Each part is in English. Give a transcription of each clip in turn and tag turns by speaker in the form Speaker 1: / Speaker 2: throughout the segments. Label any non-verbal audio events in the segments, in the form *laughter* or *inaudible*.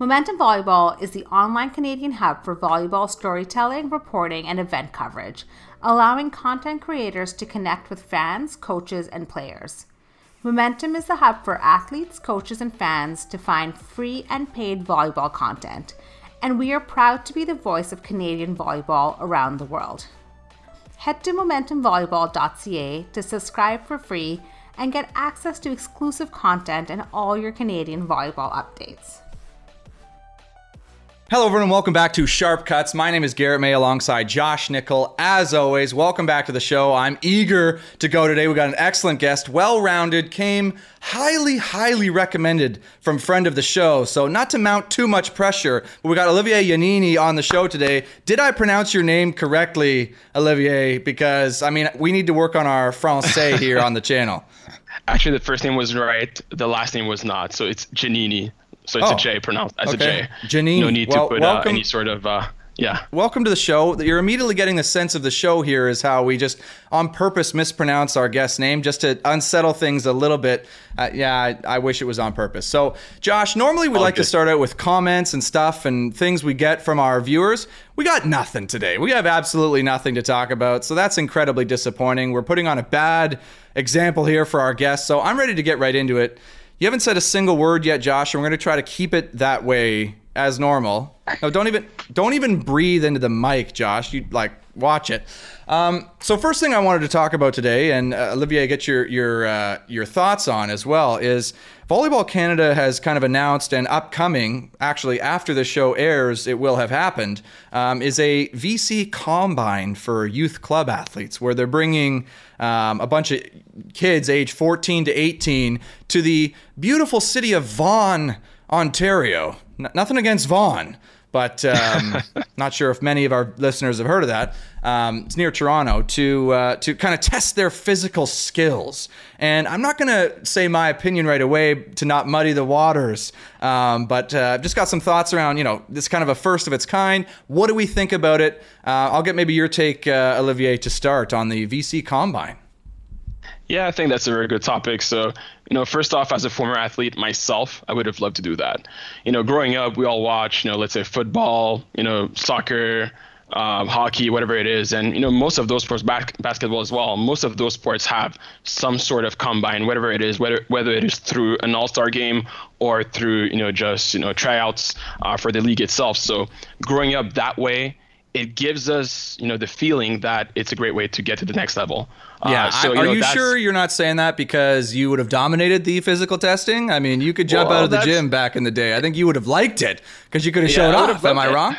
Speaker 1: Momentum Volleyball is the online Canadian hub for volleyball storytelling, reporting, and event coverage, allowing content creators to connect with fans, coaches, and players. Momentum is the hub for athletes, coaches, and fans to find free and paid volleyball content, and we are proud to be the voice of Canadian volleyball around the world. Head to momentumvolleyball.ca to subscribe for free and get access to exclusive content and all your Canadian volleyball updates.
Speaker 2: Hello, everyone, and welcome back to Sharp Cuts. My name is Garrett May alongside Josh Nickel. As always, welcome back to the show. I'm eager to go today. We got an excellent guest, well rounded, came highly, highly recommended from friend of the show. So, not to mount too much pressure, but we got Olivier Iannini on the show today. Did I pronounce your name correctly, Olivier? Because, I mean, we need to work on our Francais here on the channel. *laughs*
Speaker 3: Actually, the first name was right, the last name was not. So, it's Giannini. So it's oh, a J pronounced as okay. a J.
Speaker 2: Janine.
Speaker 3: No need well, to put uh, any sort of uh, yeah.
Speaker 2: Welcome to the show. You're immediately getting the sense of the show here is how we just on purpose mispronounce our guest name just to unsettle things a little bit. Uh, yeah, I, I, wish it was on purpose. So, Josh, normally we like good. to start out with comments and stuff and things we get from our viewers. We got nothing today. We have absolutely nothing to talk about. So that's incredibly disappointing. We're putting on a bad example here for our guests. So I'm ready to get right into it. You haven't said a single word yet, Josh, and we're going to try to keep it that way as normal. No, don't even don't even breathe into the mic, Josh. You like watch it. Um, so first thing I wanted to talk about today, and uh, Olivier, get your your uh, your thoughts on as well, is Volleyball Canada has kind of announced and upcoming, actually after the show airs, it will have happened, um, is a VC combine for youth club athletes, where they're bringing um, a bunch of kids age 14 to 18 to the beautiful city of Vaughan, Ontario. N- nothing against Vaughan, but um, *laughs* not sure if many of our listeners have heard of that. Um, it's near Toronto to uh, to kind of test their physical skills. And I'm not going to say my opinion right away to not muddy the waters, um, but uh, I've just got some thoughts around you know this kind of a first of its kind. What do we think about it? Uh, I'll get maybe your take, uh, Olivier, to start on the VC Combine.
Speaker 3: Yeah, I think that's a very good topic. So, you know, first off, as a former athlete myself, I would have loved to do that. You know, growing up, we all watch, you know, let's say football, you know, soccer, um, hockey, whatever it is, and you know, most of those sports, basketball as well. Most of those sports have some sort of combine, whatever it is, whether whether it is through an all-star game or through you know just you know tryouts uh, for the league itself. So, growing up that way it gives us, you know, the feeling that it's a great way to get to the next level.
Speaker 2: Yeah. Uh, so, I, are you, know, you sure you're not saying that because you would have dominated the physical testing? I mean, you could jump well, out of the gym back in the day. I think you would have liked it because you could have yeah, showed off. Am I wrong?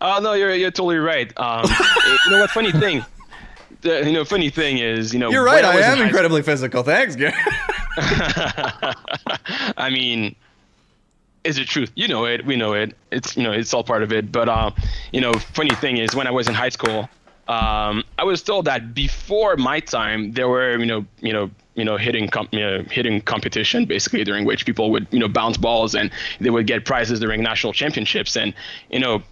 Speaker 3: Oh no, you're you're totally right. Um, *laughs* you know what? Funny thing. The, you know, funny thing is, you know,
Speaker 2: you're right. I, I am incredibly school, physical. Thanks, Gary. *laughs* *laughs*
Speaker 3: I mean, is the truth. You know it. We know it. It's you know it's all part of it. But um, you know, funny thing is when I was in high school, um, I was told that before my time there were you know you know you know hitting com- you know, hitting competition basically during which people would you know bounce balls and they would get prizes during national championships and you know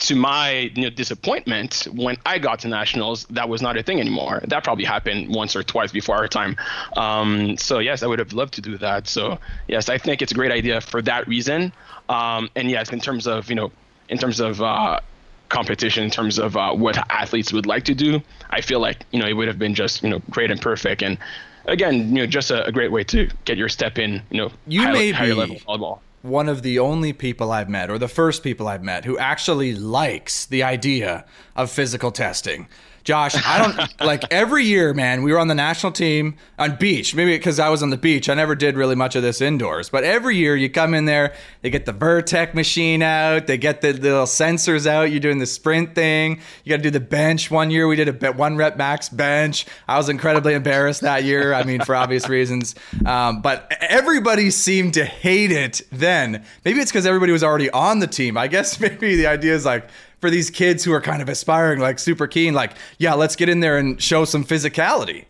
Speaker 3: to my you know, disappointment, when I got to nationals, that was not a thing anymore. That probably happened once or twice before our time. Um, so yes, I would have loved to do that. So yes, I think it's a great idea for that reason. Um, and yes, in terms of you know, in terms of uh, competition, in terms of uh, what athletes would like to do, I feel like you know it would have been just you know great and perfect. And again, you know, just a, a great way to get your step in. You know,
Speaker 2: you high, may
Speaker 3: higher
Speaker 2: be,
Speaker 3: level volleyball
Speaker 2: one of the only people I've met, or the first people I've met, who actually likes the idea of physical testing. Josh, I don't *laughs* like every year, man. We were on the national team on beach. Maybe because I was on the beach, I never did really much of this indoors. But every year, you come in there, they get the Vertec machine out, they get the little sensors out. You're doing the sprint thing. You got to do the bench. One year, we did a one rep max bench. I was incredibly embarrassed that year. I mean, for obvious reasons. Um, but everybody seemed to hate it then. Maybe it's because everybody was already on the team. I guess *laughs* maybe the idea is like for these kids who are kind of aspiring, like super keen, like, yeah, let's get in there and show some physicality.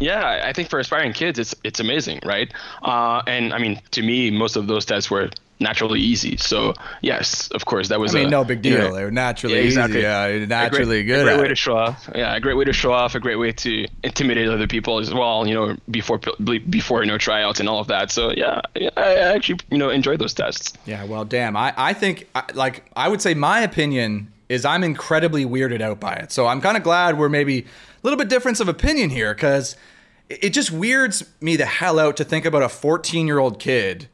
Speaker 3: Yeah, I think for aspiring kids, it's it's amazing, right? Uh, and I mean, to me, most of those tests were naturally easy. So yes, of course, that was.
Speaker 2: I mean,
Speaker 3: a,
Speaker 2: no big
Speaker 3: you
Speaker 2: deal.
Speaker 3: know,
Speaker 2: They were naturally
Speaker 3: yeah, exactly.
Speaker 2: easy. Yeah, naturally
Speaker 3: a great,
Speaker 2: good.
Speaker 3: A great
Speaker 2: at
Speaker 3: way
Speaker 2: it.
Speaker 3: to show off. Yeah, a great way to show off. A great way to intimidate other people as well. You know, before before you know tryouts and all of that. So yeah, I actually you know enjoyed those tests.
Speaker 2: Yeah, well, damn. I, I think, like, I would say my opinion is I'm incredibly weirded out by it. So I'm kind of glad we're maybe a little bit difference of opinion here because it it just weirds me the hell out to think about a 14 year old kid.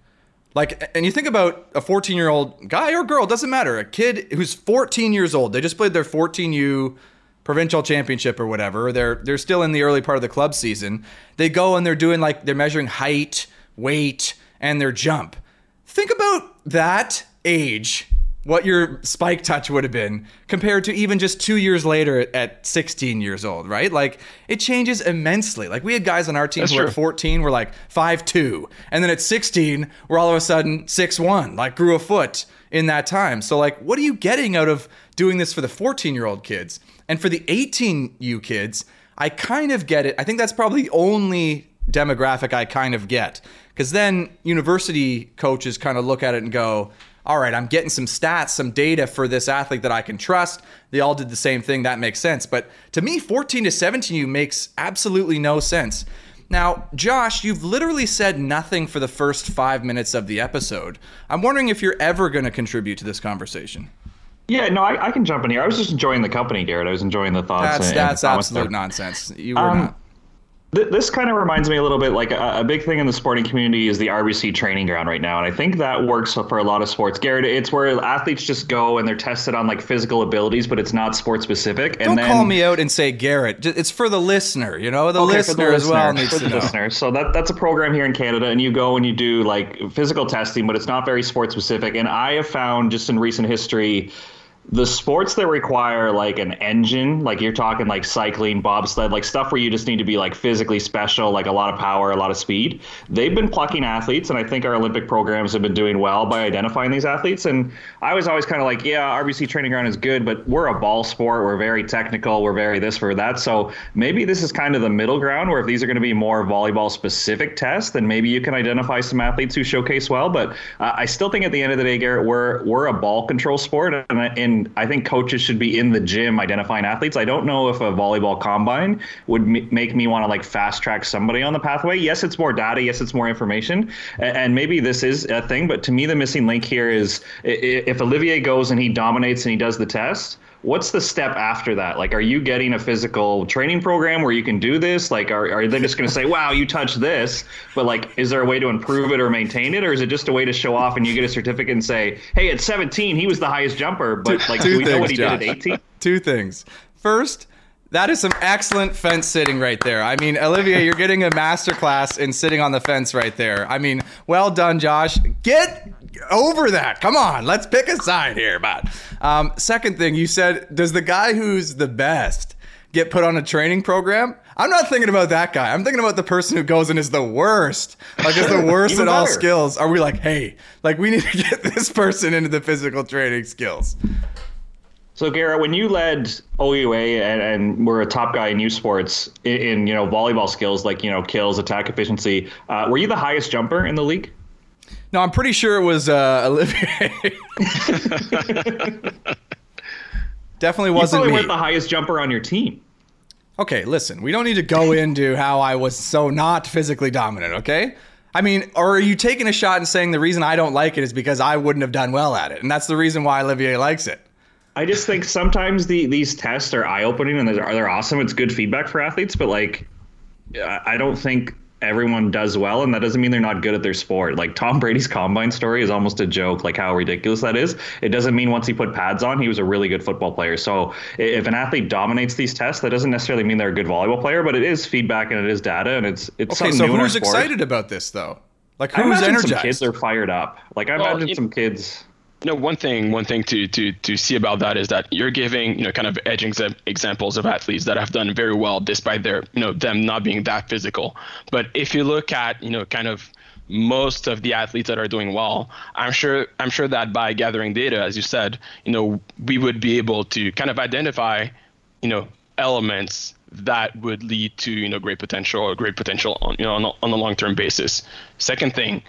Speaker 2: Like, and you think about a 14 year old guy or girl, doesn't matter. A kid who's 14 years old, they just played their 14U provincial championship or whatever. They're they're still in the early part of the club season. They go and they're doing like they're measuring height, weight, and their jump. Think about that age, what your spike touch would have been compared to even just two years later at, at 16 years old, right? Like it changes immensely. Like we had guys on our team
Speaker 3: That's
Speaker 2: who were
Speaker 3: true.
Speaker 2: at 14 were like 5'2, and then at 16 we're all of a sudden 6'1, like grew a foot in that time. So like what are you getting out of doing this for the 14 year old kids? And for the 18U kids, I kind of get it. I think that's probably the only demographic I kind of get. Because then university coaches kind of look at it and go, all right, I'm getting some stats, some data for this athlete that I can trust. They all did the same thing. That makes sense. But to me, 14 to 17U makes absolutely no sense. Now, Josh, you've literally said nothing for the first five minutes of the episode. I'm wondering if you're ever going to contribute to this conversation.
Speaker 4: Yeah, no, I, I can jump in here. I was just enjoying the company, Garrett. I was enjoying the thoughts.
Speaker 2: That's
Speaker 4: and- and
Speaker 2: that's
Speaker 4: comments
Speaker 2: absolute
Speaker 4: there.
Speaker 2: nonsense. You were
Speaker 4: Um,
Speaker 2: not.
Speaker 4: Th- This kind of reminds me a little bit like a, a big thing in the sporting community is the RBC training ground right now, and I think that works for a lot of sports. Garrett, it's where athletes just go and they're tested on like physical abilities, but it's not sport specific. And
Speaker 2: Don't
Speaker 4: then,
Speaker 2: call me out and say Garrett. It's for the listener, you know. The
Speaker 4: Okay, for
Speaker 2: listener
Speaker 4: the
Speaker 2: as well
Speaker 4: listener,
Speaker 2: needs
Speaker 4: for
Speaker 2: to
Speaker 4: the
Speaker 2: know.
Speaker 4: listener. So that that's a program here in Canada, and you go and you do like physical testing, but it's not very sport specific. And I have found just in recent history. The sports that require like an engine, like you're talking like cycling, bobsled, like stuff where you just need to be like physically special, like a lot of power, a lot of speed. They've been plucking athletes, and I think our Olympic programs have been doing well by identifying these athletes. And I was always kind of like, yeah, RBC training ground is good, but we're a ball sport. We're very technical. We're very this, we're that. So maybe this is kind of the middle ground where if these are going to be more volleyball specific tests, then maybe you can identify some athletes who showcase well. But uh, I still think at the end of the day, Garrett, we're we're a ball control sport, and, I- I think coaches should be in the gym identifying athletes. I don't know if a volleyball combine would m- make me want to like fast track somebody on the pathway. Yes, it's more data. Yes, it's more information, and maybe this is a thing. But to me, the missing link here is if Olivier goes and he dominates and he does the test. What's the step after that? Like, are you getting a physical training program where you can do this? Like, are, are they just going to say, wow, you touched this? But, like, is there a way to improve it or maintain it? Or is it just a way to show off and you get a certificate and say, hey, at 17, he was the highest jumper, but, like, do we know what he did at 18?
Speaker 2: Two things. First, that is some excellent fence sitting right there. I mean, Olivia, you're getting a master class in sitting on the fence right there. I mean, well done, Josh. Get over that. Come on, let's pick a side here, bud. Um, second thing, you said, does the guy who's the best get put on a training program? I'm not thinking about that guy. I'm thinking about the person who goes and is the worst. Like is the *laughs* worst at
Speaker 4: Even
Speaker 2: all skills. Are we like, hey, like we need to get this person into the physical training skills?
Speaker 4: So Garrett, when you led OUA and, and were a top guy in U Sports in, in you know volleyball skills like you know kills, attack efficiency, uh, were you the highest jumper in the league?
Speaker 2: No, I'm pretty sure it was uh, *laughs* Olivier. Definitely wasn't
Speaker 4: probably
Speaker 2: me.
Speaker 4: the highest jumper on your team.
Speaker 2: Okay, listen, we don't need to go *laughs* into how I was so not physically dominant, okay? I mean, or are you taking a shot and saying the reason I don't like it is because I wouldn't have done well at it? And that's the reason why Olivier likes it.
Speaker 4: I just think sometimes the these tests are eye opening and they're, they're awesome. It's good feedback for athletes, but like, I I don't think everyone does well, and that doesn't mean they're not good at their sport. Like Tom Brady's combine story is almost a joke, like how ridiculous that is. It doesn't mean once he put pads on, he was a really good football player. So if an athlete dominates these tests, that doesn't necessarily mean they're a good volleyball player, but it is feedback and it is data, and it's it's
Speaker 2: Okay,
Speaker 4: something
Speaker 2: so
Speaker 4: new in our
Speaker 2: who's
Speaker 4: sport.
Speaker 2: excited about this though? Like
Speaker 4: I
Speaker 2: who's
Speaker 4: imagine
Speaker 2: energized?
Speaker 4: some kids are fired up. Like I
Speaker 3: Well,
Speaker 4: imagine
Speaker 3: it-
Speaker 4: some kids.
Speaker 3: Know, one thing, one thing to to to see about that is that you're giving, you know, kind of exa- examples of athletes that have done very well despite their, you know, them not being that physical. But if you look at, you know, kind of most of the athletes that are doing well, I'm sure I'm sure that by gathering data, as you said, you know, we would be able to kind of identify, you know, elements that would lead to, you know, great potential or great potential on, you know, on a, on a long-term basis. Second thing,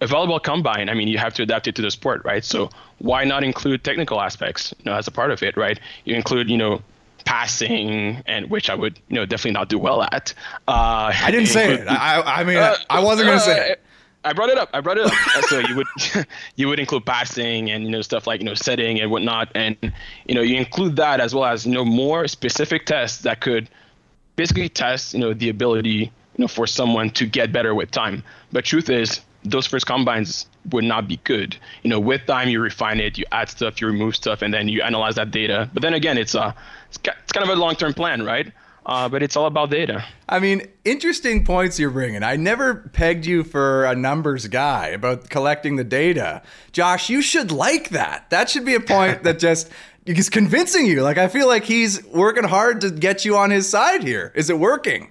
Speaker 3: a volleyball combine, I mean, you have to adapt it to the sport, right? So why not include technical aspects, you know, as a part of it, right? You include, you know, passing, and which I would, you know, definitely not do well at.
Speaker 2: Uh, I didn't say it. I, I mean, uh, I wasn't gonna uh, say it.
Speaker 3: I brought it up. I brought it up. so you would *laughs* you would include passing and you know stuff like you know setting and whatnot, and you know you include that as well as you know more specific tests that could basically test you know the ability you know for someone to get better with time. But truth is, those first combines would not be good. You know, with time you refine it, you add stuff, you remove stuff, and then you analyze that data. But then again, it's a it's, it's kind of a long term plan, right? Uh, but it's all about data.
Speaker 2: I mean, interesting points you're bringing. I never pegged you for a numbers guy about collecting the data. Josh, you should like that. That should be a point that just is convincing you. Like, I feel like he's working hard to get you on his side here. Is it working?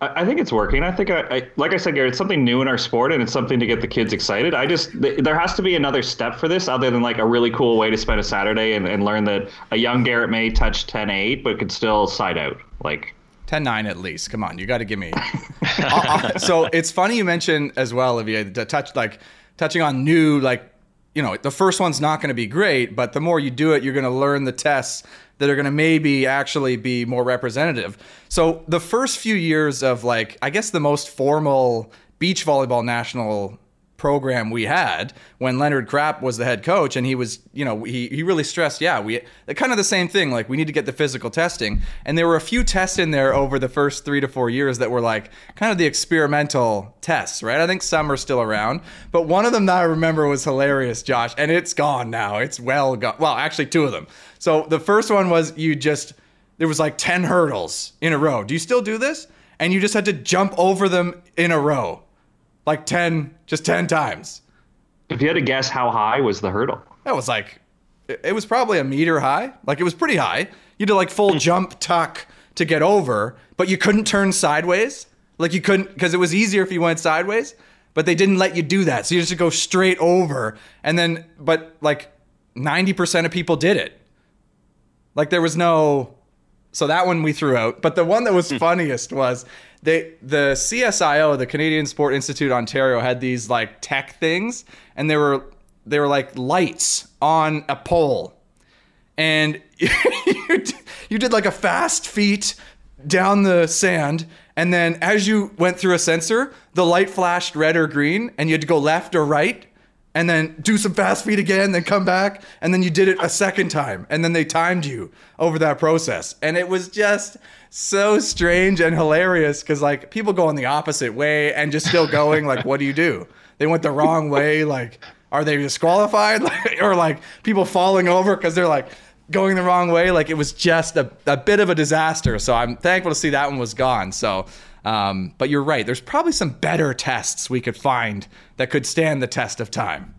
Speaker 4: I think it's working. I think, I, I, like I said, Gary, it's something new in our sport, and it's something to get the kids excited. I just th- there has to be another step for this, other than like a really cool way to spend a Saturday and, and learn that a young Garrett may touch 10-8, but could still side out. Like
Speaker 2: 10-9 at least. Come on, you got to give me. *laughs* uh, uh, so it's funny you mentioned as well, Olivia, to touch like touching on new like you know the first one's not going to be great, but the more you do it, you're going to learn the tests that are going to maybe actually be more representative. So the first few years of like I guess the most formal beach volleyball national program we had when Leonard Krapp was the head coach and he was, you know, he, he really stressed, yeah, we kind of the same thing. Like we need to get the physical testing. And there were a few tests in there over the first three to four years that were like kind of the experimental tests, right? I think some are still around, but one of them that I remember was hilarious, Josh, and it's gone now. It's well gone. Well, actually two of them. So the first one was you just, there was like 10 hurdles in a row. Do you still do this? And you just had to jump over them in a row like 10, just 10 times.
Speaker 4: If you had to guess how high was the hurdle?
Speaker 2: That was like, it was probably a meter high. Like it was pretty high. You did like full hmm. jump tuck to get over, but you couldn't turn sideways. Like you couldn't, because it was easier if you went sideways, but they didn't let you do that. So you just go straight over. And then, but like 90% of people did it. Like there was no, so that one we threw out. But the one that was hmm. funniest was they the CSIO, the Canadian Sport Institute Ontario, had these like tech things, and they were they were like lights on a pole, and *laughs* you, you did like a fast feet down the sand, and then as you went through a sensor, the light flashed red or green, and you had to go left or right and then do some fast feet again, then come back, and then you did it a second time, and then they timed you over that process. And it was just so strange and hilarious because like people go in the opposite way and just still going, like, what do you do? They went the wrong way, like, are they disqualified? *laughs* or like people falling over because they're like going the wrong way. Like it was just a, a bit of a disaster. So I'm thankful to see that one was gone. So um, but you're right. There's probably some better tests we could find that could stand the test of time.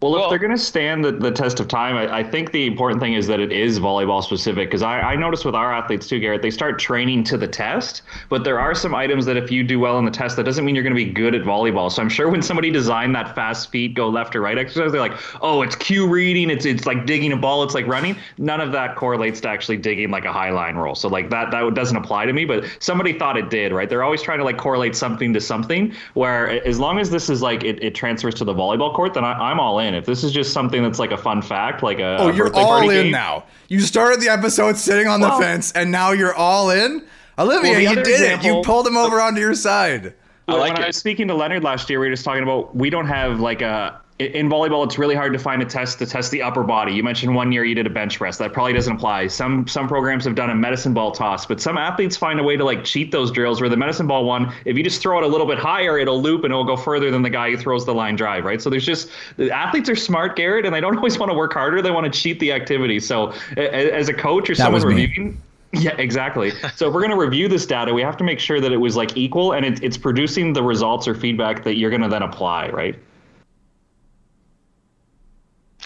Speaker 4: Well, if they're going to stand the, the test of time, I, I, think the important thing is that it is volleyball specific. Because I, I noticed with our athletes too, Garrett, they start training to the test, but there are some items that if you do well in the test, that doesn't mean you're going to be good at volleyball. So I'm sure when somebody designed that fast feet, go left or right exercise, they're like, oh, it's cue reading, it's it's like digging a ball, it's like running. None of that correlates to actually digging like a high line roll. So like that that doesn't apply to me, but somebody thought it did, right? They're always trying to like correlate something to something. Where as long as this is like it, it transfers to the volleyball court, then I, I'm all in. If this is just something that's like a fun fact, like a
Speaker 2: oh,
Speaker 4: a
Speaker 2: you're all in game. now. You started the episode sitting on well, the fence, and now you're all in. Olivia, well, you did example, it. You pulled him over onto your side.
Speaker 4: I like when it. I was speaking to Leonard last year, we were just talking about we don't have like a in volleyball, it's really hard to find a test to test the upper body. You mentioned one year you did a bench press. That probably doesn't apply. Some some programs have done a medicine ball toss, but some athletes find a way to like cheat those drills. Where the medicine ball one, if you just throw it a little bit higher, it'll loop and it'll go further than the guy who throws the line drive, right? So there's just the athletes are smart, Garrett, and they don't *laughs* always want to work harder. They want to cheat the activity. So as a coach or that someone reviewing. Yeah, exactly. *laughs* so if we're going to review this data, we have to make sure that it was like equal and it, it's producing the results or feedback that you're going to then apply, right?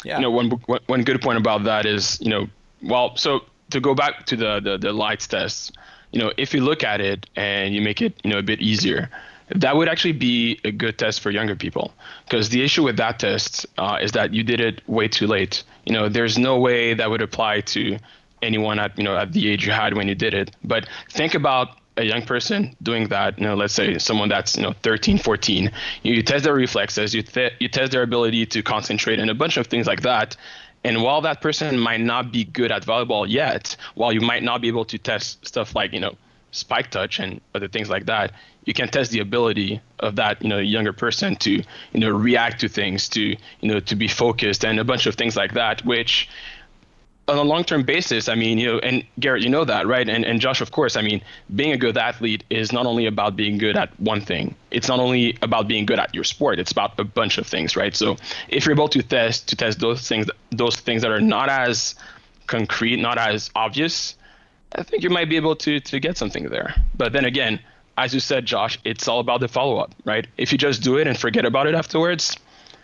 Speaker 3: Yeah. You know, one one good point about that is, you know, well, so to go back to the the, the lights test, you know, if you look at it and you make it, you know, a bit easier, that would actually be a good test for younger people because the issue with that test uh, is that you did it way too late. You know, there's no way that would apply to anyone at you know at the age you had when you did it. But think about a young person doing that, you know, let's say someone that's, you know, 13, 14, you test their reflexes, you, th- you test their ability to concentrate and a bunch of things like that. And while that person might not be good at volleyball yet, while you might not be able to test stuff like, you know, spike touch and other things like that, you can test the ability of that, you know, younger person to, you know, react to things, to, you know, to be focused and a bunch of things like that, which on a long-term basis, I mean, you know, and Garrett, you know that, right? And and Josh, of course, I mean, being a good athlete is not only about being good at one thing. It's not only about being good at your sport. It's about a bunch of things, right? So if you're able to test to test those things, those things that are not as concrete, not as obvious, I think you might be able to to get something there. But then again, as you said, Josh, it's all about the follow-up, right? If you just do it and forget about it afterwards,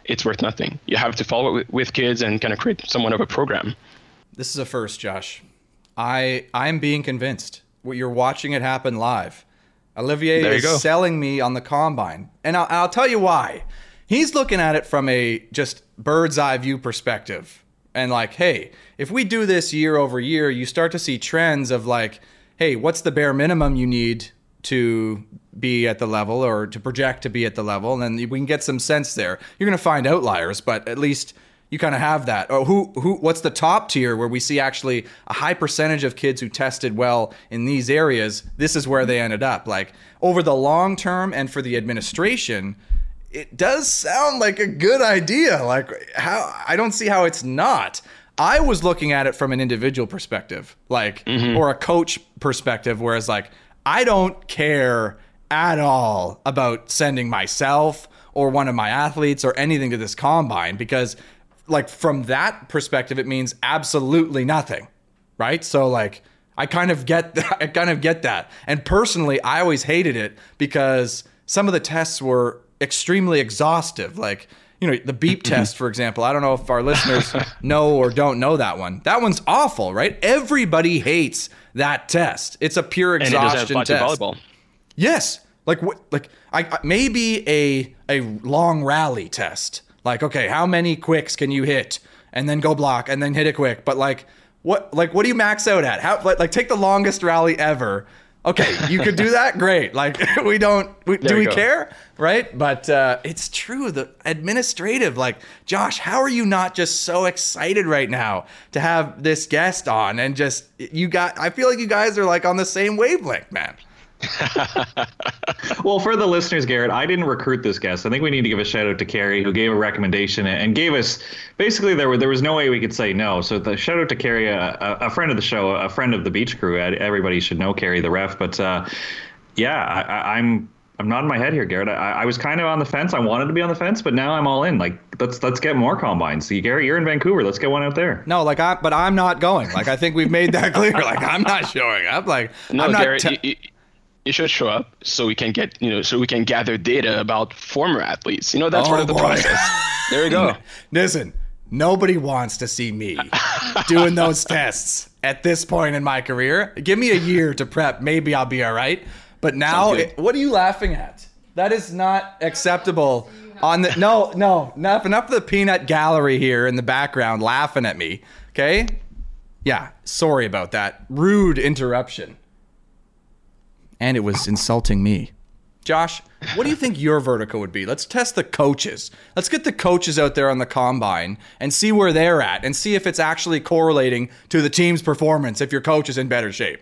Speaker 3: it's worth nothing. You have to follow it with, with kids and kind of create somewhat of a program.
Speaker 2: This is a first, Josh. I I'm being convinced. You're watching it happen live. Olivier is
Speaker 3: go.
Speaker 2: selling me on the combine, and I'll, I'll tell you why. He's looking at it from a just bird's eye view perspective, and like, hey, if we do this year over year, you start to see trends of like, hey, what's the bare minimum you need to be at the level or to project to be at the level, and then we can get some sense there. You're going to find outliers, but at least you kind of have that. Oh, who who what's the top tier where we see actually a high percentage of kids who tested well in these areas, this is where they ended up. Like over the long term and for the administration, it does sound like a good idea. Like how I don't see how it's not. I was looking at it from an individual perspective, like mm-hmm. or a coach perspective whereas like I don't care at all about sending myself or one of my athletes or anything to this combine because like from that perspective it means absolutely nothing right so like i kind of get that *laughs* i kind of get that and personally i always hated it because some of the tests were extremely exhaustive like you know the beep mm-hmm. test for example i don't know if our listeners *laughs* know or don't know that one that one's awful right everybody hates that test it's a pure exhaustion
Speaker 3: And it doesn't
Speaker 2: exhaustion
Speaker 3: apply
Speaker 2: test
Speaker 3: volleyball.
Speaker 2: Yes. Like what? Like I I- maybe a a long rally test. Like okay, how many quicks can you hit, and then go block, and then hit a quick. But like what? Like what do you max out at? How like, like take the longest rally ever. Okay, you could do that. *laughs* Great. Like *laughs* we don't. We, do we
Speaker 3: go.
Speaker 2: care? Right. But uh, it's true. The administrative. Like Josh, how are you not just so excited right now to have this guest on and just you got? I feel like you guys are like on the same wavelength, man. *laughs*
Speaker 4: Well, for the listeners, Garrett, I didn't recruit this guest. I think we need to give a shout out to Carrie, who gave a recommendation and gave us basically there were there was no way we could say no. So the shout out to Carrie, a, a, a friend of the show, a friend of the beach crew. Everybody should know Carrie, the ref. But uh, yeah, I, I, I'm I'm nodding my head here, Garrett. I, I was kind of on the fence. I wanted to be on the fence, but now I'm all in. Like let's let's get more combines. See, Garrett, you're in Vancouver. Let's get one out there.
Speaker 2: No, like I, but I'm not going. Like I think we've made that *laughs* clear. Like I'm not showing up. Like
Speaker 3: No,
Speaker 2: I'm not.
Speaker 3: Garrett,
Speaker 2: te-
Speaker 3: you, you, you should show up so we can get you know so we can gather data about former athletes. You know that's oh, part
Speaker 2: Oh,
Speaker 3: of the
Speaker 2: boy.
Speaker 3: process. *laughs* There you go.
Speaker 2: Listen, nobody wants to see me doing those *laughs* tests at this point in my career. Give me a year to prep. Maybe I'll be all right. But now, it- what are you laughing at? That is not acceptable. On the no, no, enough, enough of the peanut gallery here in the background laughing at me. Okay, yeah, sorry about that. Rude interruption. And it was insulting me. Josh, what do you think your vertical would be? Let's test the coaches. Let's get the coaches out there on the combine and see where they're at and see if it's actually correlating to the team's performance if your coach is in better shape.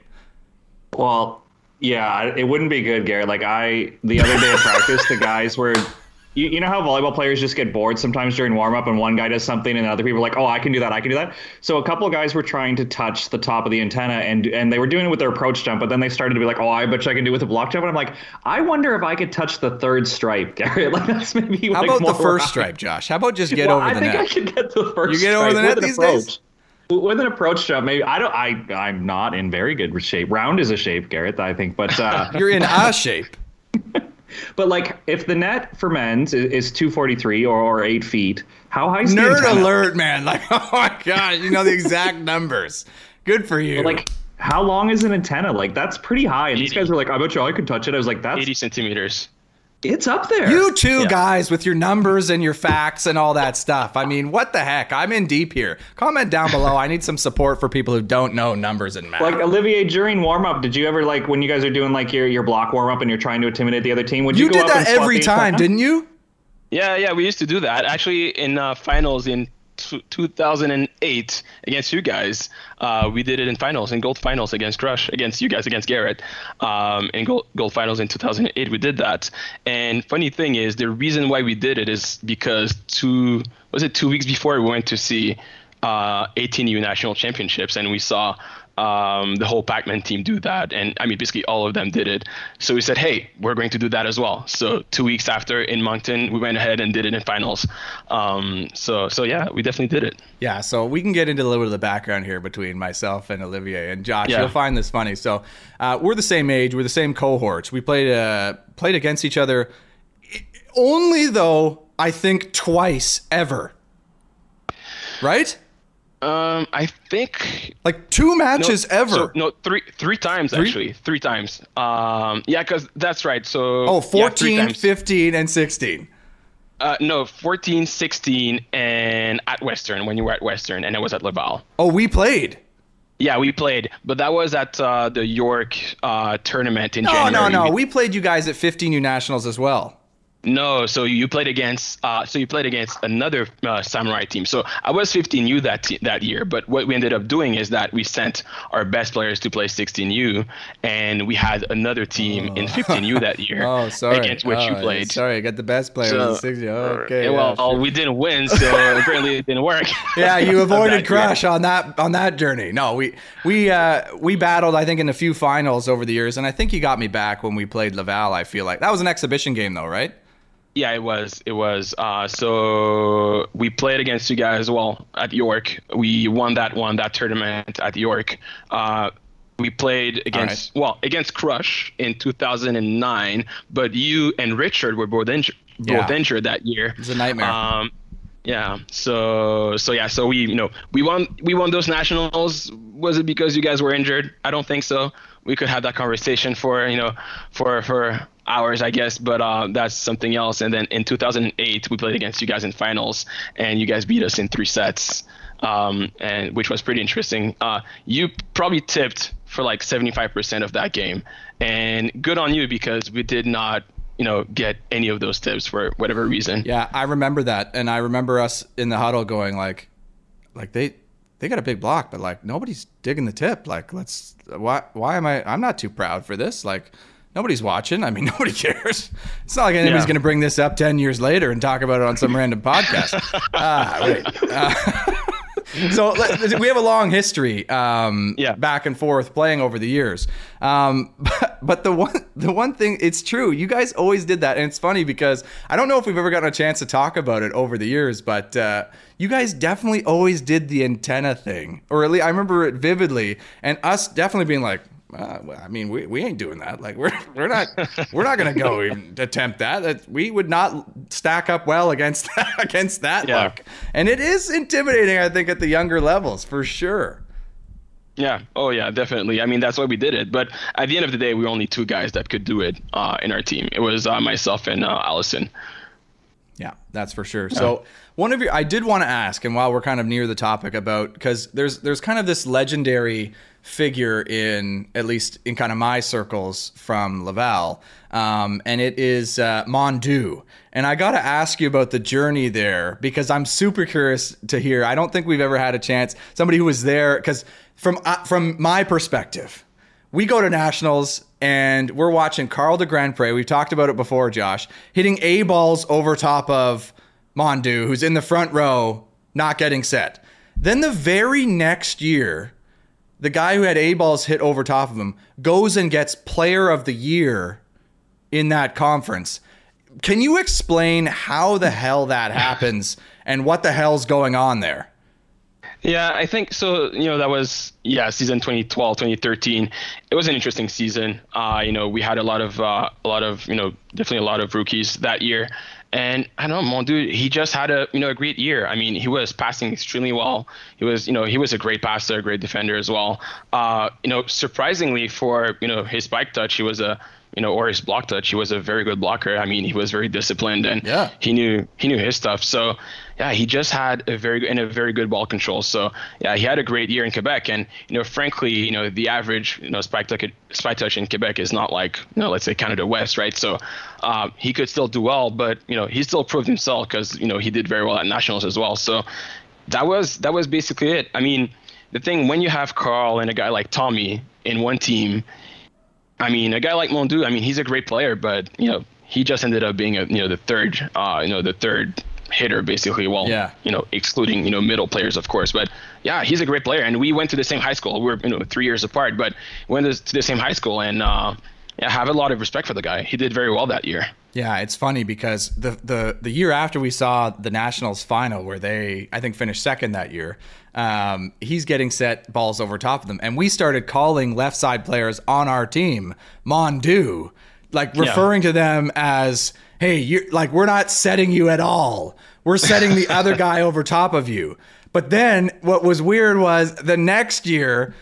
Speaker 4: Well, yeah, it wouldn't be good, Garrett. Like I, the other day of practice, the guys were, you, you know how volleyball players just get bored sometimes during warm up, and one guy does something, and other people are like, oh, I can do that, I can do that. So a couple of guys were trying to touch the top of the antenna, and and they were doing it with their approach jump, but then they started to be like, oh, I bet you I can do it with a block jump, and I'm like, I wonder if I could touch the third stripe, *laughs* Garrett. Like that's maybe
Speaker 2: How
Speaker 4: like
Speaker 2: about the first stripe, Josh? How about just get
Speaker 4: well,
Speaker 2: over
Speaker 4: I
Speaker 2: the
Speaker 4: think
Speaker 2: net?
Speaker 4: I could get the first.
Speaker 2: You get over the net
Speaker 4: with an
Speaker 2: days?
Speaker 4: approach. With an approach jump, maybe I don't. I I'm not in very good shape. Round is a shape, Garrett. I think, but uh, *laughs*
Speaker 2: You're in a *laughs* shape.
Speaker 4: But like if the net for men's is, is 243 or, or eight feet, how high is the
Speaker 2: Nerd
Speaker 4: antenna?
Speaker 2: alert, man. Like, *laughs* oh my God, you know the exact numbers. Good for you.
Speaker 4: Like how long is an antenna? Like that's pretty high. And these guys were like, I bet you I could touch it. I was like, that's
Speaker 3: 80 centimeters.
Speaker 4: It's up there.
Speaker 2: You two
Speaker 3: Yeah.
Speaker 2: guys with your numbers and your facts and all that stuff. I mean, what the heck? I'm in deep here. Comment down below. I need some support for people who don't know numbers and math.
Speaker 4: like Olivier during warm up, did you ever like when you guys are doing like your, your block warm up and you're trying to intimidate the other team? Would you,
Speaker 2: you
Speaker 4: go
Speaker 2: did
Speaker 4: up
Speaker 2: that
Speaker 4: swat
Speaker 2: every time, didn't you?
Speaker 3: Yeah, yeah, we used to do that. Actually, in uh, finals in t- 2008 against you guys, uh, we did it in finals, in gold finals against Crush, against you guys, against Garrett. Um, in gold, gold finals in 2008, we did that. And funny thing is, the reason why we did it is because two was it two weeks before we went to see uh, 18U national championships, and we saw um, the whole Pakmen team do that, and I mean basically all of them did it. So we said, hey, we're going to do that as well. So two weeks after in Moncton, we went ahead and did it in finals. Um, so so yeah, we definitely did it.
Speaker 2: Yeah, so we can get into a little bit of the background here between myself and Olivier and Josh.
Speaker 3: Yeah.
Speaker 2: You'll find this funny. So uh, we're the same age, we're the same cohorts. We played uh, played against each other only though I think twice ever. Right?
Speaker 3: Um, I think
Speaker 2: Like two
Speaker 3: no,
Speaker 2: matches ever.
Speaker 3: so- no, three three times actually, three times. Um, yeah, because that's right. So
Speaker 2: oh, 14,
Speaker 3: times.
Speaker 2: 15 and 16.
Speaker 3: Uh, no, 14, 16, and at Western when you were at Western, and it was at Laval.
Speaker 2: Oh, we played.
Speaker 3: Yeah, we played, but that was at uh, the York uh, tournament in
Speaker 2: No,
Speaker 3: January.
Speaker 2: no, no.
Speaker 3: We-
Speaker 2: We played you guys at 15U Nationals as well.
Speaker 3: No, so you played against uh, so you played against another uh, samurai team. So I was 15U that te- that year, but what we ended up doing is that we sent our best players to play 16U, and we had another team in 15U that *laughs* year
Speaker 2: Oh, sorry.
Speaker 3: against which you
Speaker 2: Oh,
Speaker 3: played.
Speaker 2: Sorry, I got the best player
Speaker 3: So-
Speaker 2: in the 60. Okay.
Speaker 3: Yeah,
Speaker 2: yeah,
Speaker 3: well,
Speaker 2: sure.
Speaker 3: we didn't win, so *laughs* apparently it didn't work.
Speaker 2: yeah, you *laughs*
Speaker 3: That
Speaker 2: avoided
Speaker 3: year.
Speaker 2: crush on that on that journey. No, we we uh, we battled I think in a few finals over the years, and I think you got me back when we played Laval. I feel like that was an exhibition game though, right?
Speaker 3: Yeah, it was. It was. Uh, so we played against you guys as well at York. We won that one, that tournament at York. Uh, we played against well against Crush in 2009, but you and Richard were both injured, both injured that year. It
Speaker 2: was a nightmare.
Speaker 3: Um, yeah. So so yeah. So we you know we won we won those nationals. Was it because you guys were injured? I don't think so. We could have that conversation for you know for for hours, I guess. But uh, that's something else. And then in 2008, we played against you guys in finals, and you guys beat us in three sets. Um, and which was pretty interesting. Uh, you probably tipped for like 75% of that game, and good on you because we did not, you know, get any of those tips for whatever reason.
Speaker 2: Yeah, I remember that, and I remember us in the huddle going like, like they they got a big block, but like nobody's digging the tip. Like, let's why why am I? I'm not too proud for this. Like. Nobody's watching. I mean, *laughs* nobody cares. It's not like anybody's
Speaker 3: Yeah.
Speaker 2: going to bring this up 10 years later and talk about it on some random podcast. *laughs* ah, wait. Uh, *laughs* so *laughs* we have a long history um,
Speaker 3: Yeah.
Speaker 2: back and forth playing over the years. Um, but, *laughs* but the one the one thing it's true, you guys always did that, and it's funny because I don't know if we've ever gotten a chance to talk about it over the years, but uh, you guys definitely always did the antenna thing, or at least I remember it vividly, and us definitely being like. Uh, well, I mean, we, we ain't doing that. Like we're *laughs* we're not we're not gonna go even *laughs* attempt that. that. We would not stack up well against *laughs* that, against that
Speaker 3: Yeah.
Speaker 2: look. And it is intimidating, I think, at the younger levels for sure.
Speaker 3: Yeah. Oh, yeah, definitely. I mean, that's why we did it. But at the end of the day, we were only two guys that could do it uh, in our team. It was uh, myself and uh, Allison.
Speaker 2: Yeah, that's for sure. So one of your, I did want to ask, and while we're kind of near the topic about, because there's there's kind of this legendary figure in at least in kind of my circles from Laval, um, and it is uh, Mondu. And I got to ask you about the journey there because I'm super curious to hear. I don't think we've ever had a chance somebody who was there because from uh, from my perspective, we go to nationals and we're watching Karl de Grand. We've talked about it before, Josh, hitting A balls over top of Mondu, who's in the front row, not getting set. Then the very next year, the guy who had A balls hit over top of him goes and gets player of the year in that conference. Can you explain how the hell that happens and what the hell's going on there?
Speaker 3: Yeah, I think so. You know, that was yeah, season 2012, 2013. It was an interesting season. Uh, you know, we had a lot of uh, a lot of you know definitely a lot of rookies that year, and I don't know, Mondu, he just had a you know a great year. I mean, he was passing extremely well. He was you know he was a great passer, a great defender as well. Uh, you know, surprisingly for you know his spike touch, he was a you know, or his block touch. He was a very good blocker. I mean, he was very disciplined and
Speaker 2: Yeah.
Speaker 3: he knew he knew his stuff. So yeah, he just had a very good and a very good ball control. So yeah, he had a great year in Quebec. And you know, frankly, you know, the average you know spike touch spike touch in Quebec is not like you know, let's say Canada West, right? So uh, he could still do well, but you know, he still proved himself because you know he did very well at nationals as well. So that was that was basically it. I mean, the thing when you have Karl and a guy like Tommy in one team, I mean, a guy like Mondu, I mean, he's a great player, but you know, he just ended up being a you know the third, uh, you know, the third hitter basically. Well,
Speaker 2: Yeah.
Speaker 3: you know, excluding you know middle players, of course, but yeah, he's a great player, and we went to the same high school. We're you know three years apart, but went to the same high school, and uh, yeah, I have a lot of respect for the guy. He did very well that year.
Speaker 2: Yeah, it's funny because the the the year after we saw the Nationals final, where they I think finished second that year, um, he's getting set balls over top of them, and we started calling left side players on our team Mondu, like referring to them as, "Hey, you're like we're not setting you at all. We're setting the *laughs* other guy over top of you." But then what was weird was the next year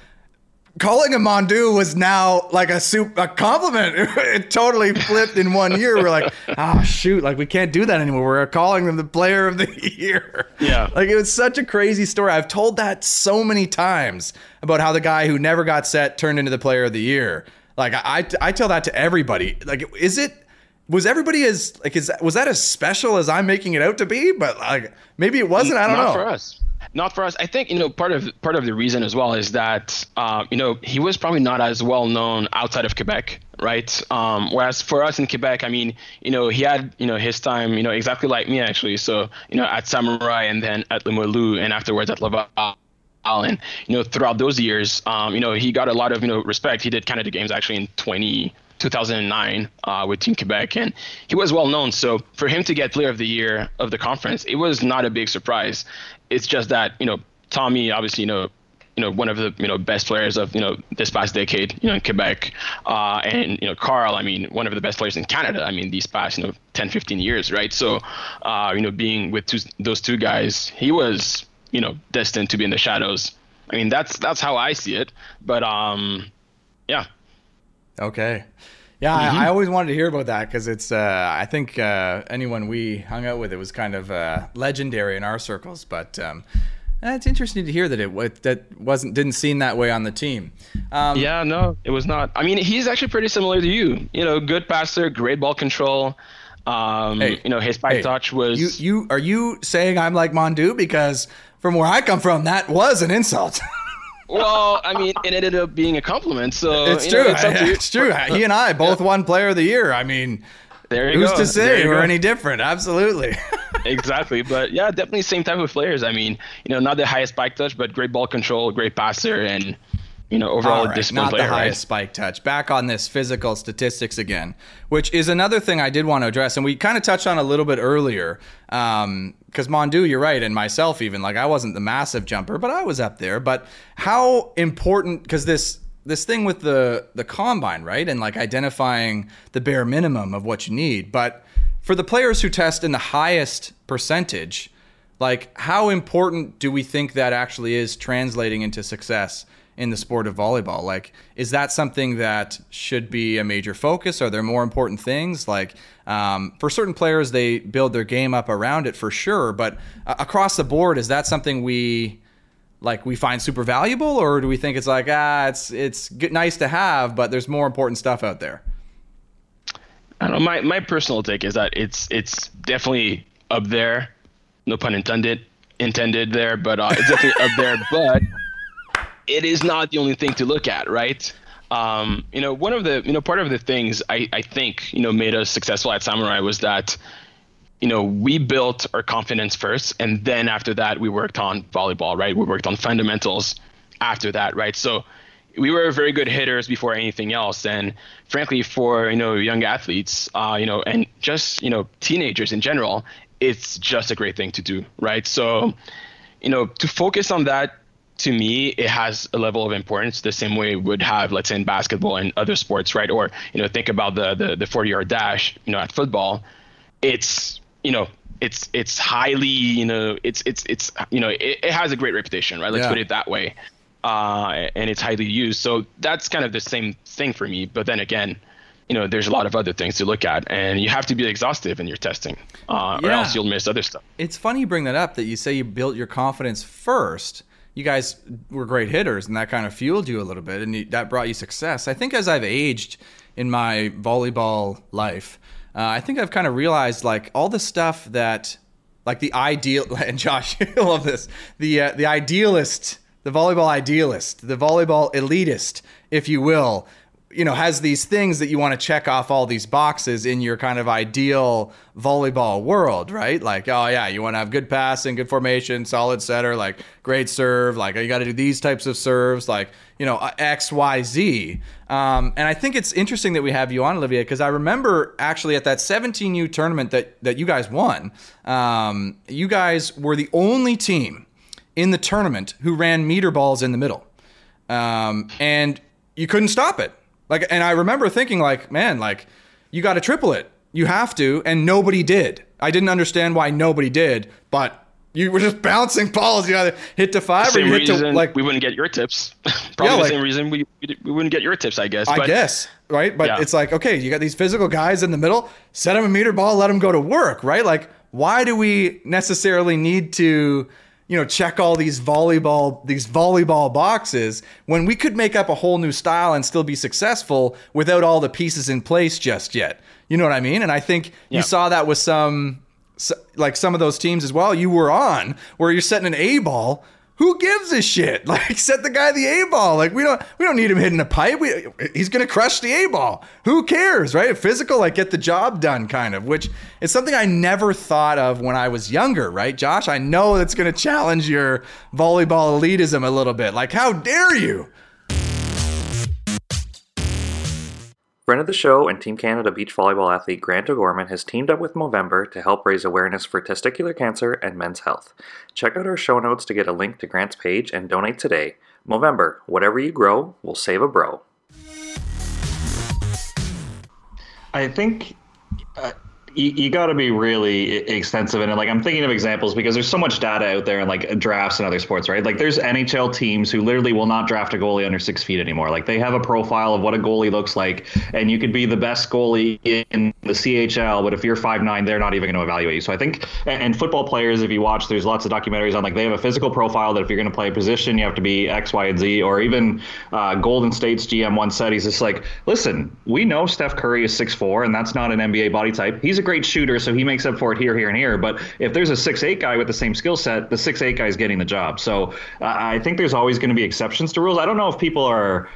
Speaker 2: calling him Mondu was now like a soup a compliment. *laughs* it totally flipped in one year. We're like, oh *laughs* shoot, like we can't do that anymore. We're calling him the player of the *laughs* year.
Speaker 3: Yeah.
Speaker 2: Like it was such a crazy story. I've told that so many times about how the guy who never got set turned into the player of the year. Like I I tell that to everybody. Like is it was everybody as like is was that as special as I'm making it out to be? But like maybe it wasn't. I don't
Speaker 3: not
Speaker 2: know.
Speaker 3: for us not for us i think you know part of part of the reason as well is that uh, you know he was probably not as well known outside of quebec right um, whereas for us in quebec i mean you know he had you know his time you know exactly like me actually so you know at samurai and then at Limoilou and afterwards at laval and you know throughout those years um, you know he got a lot of you know respect he did canada games actually in 20 2009 uh, with Team Quebec, and he was well known. So for him to get Player of the Year of the conference, it was not a big surprise. It's just that you know Tommy, obviously, you know, you know one of the you know best players of you know this past decade, you know in Quebec, uh, and you know Carl, I mean one of the best players in Canada. I mean these past you know 10, 15 years, right? So uh, you know being with two, those two guys, he was you know destined to be in the shadows. I mean that's that's how I see it. But um, yeah.
Speaker 2: Okay. Yeah, I, I always wanted to hear about that because it's. Uh, I think uh, anyone we hung out with, it was kind of uh, legendary in our circles. But um, it's interesting to hear that it that wasn't didn't seem that way on the team. Um,
Speaker 3: Yeah, no, it was not. I mean, he's actually pretty similar to you. You know, good passer, great ball control. Um,
Speaker 2: Hey,
Speaker 3: you know, his spike
Speaker 2: hey,
Speaker 3: touch was.
Speaker 2: You you are you saying I'm like Mondu because from where I come from, that was an insult. *laughs*
Speaker 3: well, I mean, it ended up being a compliment. So
Speaker 2: it's true.
Speaker 3: Know, it's, *laughs*
Speaker 2: it's true. He and I both won Player of the Year. I mean,
Speaker 3: There you
Speaker 2: who's
Speaker 3: go.
Speaker 2: to say we're
Speaker 3: go.
Speaker 2: any different? Absolutely. *laughs*
Speaker 3: exactly. But yeah, definitely same type of players. I mean, you know, not the highest spike touch, but great ball control, great passer, and you know, overall
Speaker 2: right,
Speaker 3: disciplined
Speaker 2: not
Speaker 3: player.
Speaker 2: the
Speaker 3: right?
Speaker 2: highest spike touch. Back on this physical statistics again, which is another thing I did want to address, and we kind of touched on a little bit earlier. Um, because Mondu, you're right, and myself even like I wasn't the massive jumper, but I was up there. But how important? Because this this thing with the the combine, right, and like identifying the bare minimum of what you need, but for the players who test in the highest percentage, like how important do we think that actually is translating into success in the sport of volleyball like is that something that should be a major focus are there more important things like um, for certain players they build their game up around it for sure but uh, across the board is that something we like we find super valuable or do we think it's like ah it's it's good, nice to have but there's more important stuff out there
Speaker 3: I don't know. My my personal take is that it's it's definitely up there. No pun intended. Intended there, but uh, it's definitely up there. *laughs* But it is not the only thing to look at, right? Um, you know, one of the you know part of the things I I think you know made us successful at Samurai was that you know we built our confidence first, and then after that we worked on volleyball, right? We worked on fundamentals after that, right? So we were very good hitters before anything else and frankly for you know young athletes uh, you know and just you know teenagers in general it's just a great thing to do right so you know to focus on that to me it has a level of importance the same way it would have let's say in basketball and other sports right or you know think about the the, the 40 yard dash you know at football it's you know it's it's highly you know it's it's it's you know it, it has a great reputation right let's
Speaker 2: Yeah.
Speaker 3: put it that way uh, and it's highly used so that's kind of the same thing for me but then again you know, there's a lot of other things to look at, and you have to be exhaustive in your testing, uh, or else you'll miss other stuff.
Speaker 2: It's funny you bring that up that you say you built your confidence first. You guys were great hitters, and that kind of fueled you a little bit, and that brought you success. I think as I've aged in my volleyball life, uh, I think I've kind of realized like all the stuff that, like the ideal, *laughs* and Josh, *laughs* you love this, the uh, the idealist, the volleyball idealist, the volleyball elitist, if you will, you know, has these things that you want to check off all these boxes in your kind of ideal volleyball world, right? Like, oh yeah, you want to have good passing, good formation, solid setter, like great serve, like you got to do these types of serves, like you know X, Y, Z. Um, and I think it's interesting that we have you on, Olivia, because I remember actually at that 17U tournament that that you guys won, um, you guys were the only team in the tournament who ran meter balls in the middle, um, and you couldn't stop it. Like, and I remember thinking, like, man, like, you got to triple it. You have to, and nobody did. I didn't understand why nobody did, but you were just *laughs* bouncing balls. You either hit to five or
Speaker 3: Same
Speaker 2: you hit
Speaker 3: reason
Speaker 2: to like.
Speaker 3: we wouldn't get your tips. *laughs* Probably
Speaker 2: like-
Speaker 3: the same reason we, we we wouldn't get your tips, I guess.
Speaker 2: I
Speaker 3: but
Speaker 2: guess, right? But
Speaker 3: Yeah.
Speaker 2: it's like, okay, you got these physical guys in the middle, set them a meter ball, let them go to work, right? Like, why do we necessarily need to, you know, check all these volleyball these volleyball boxes when we could make up a whole new style and still be successful without all the pieces in place just yet? You know what I mean? And I think
Speaker 3: Yeah.
Speaker 2: you saw that with some like some of those teams as well you were on where you're setting an A ball. Who gives a shit? *laughs* Like set the guy the A ball. Like we don't we don't need him hitting a pipe. We, he's gonna crush the A ball. Who cares, right? Physical, like get the job done, kind of. Which is something I never thought of when I was younger, right, Josh? I know that's gonna challenge your volleyball elitism a little bit. Like how dare you?
Speaker 5: Friend of the show and Team Canada beach volleyball athlete Grant O'Gorman has teamed up with Movember to help raise awareness for testicular cancer and men's health. Check out our show notes to get a link to Grant's page and donate today. Movember, whatever you grow, will save a bro.
Speaker 4: I think you, you got to be really extensive in it. Like I'm thinking of examples because there's so much data out there in like drafts and other sports, right? Like there's NHL teams who literally will not draft a goalie under six feet anymore. Like they have a profile of what a goalie looks like, and you could be the best goalie in the CHL, but if you're five nine, they're not even going to evaluate you. So I think, and, and football players, if you watch, there's lots of documentaries on like they have a physical profile that if you're going to play a position, you have to be X, Y, and Z. Or even uh, Golden State's GM once said he's just like, listen, we know Steph Curry is six four, and that's not an NBA body type. He's a great shooter, so he makes up for it here, here, and here. But if there's a six eight guy with the same skill set, the six eight guy is getting the job. So uh, I think there's always going to be exceptions to rules. I don't know if people are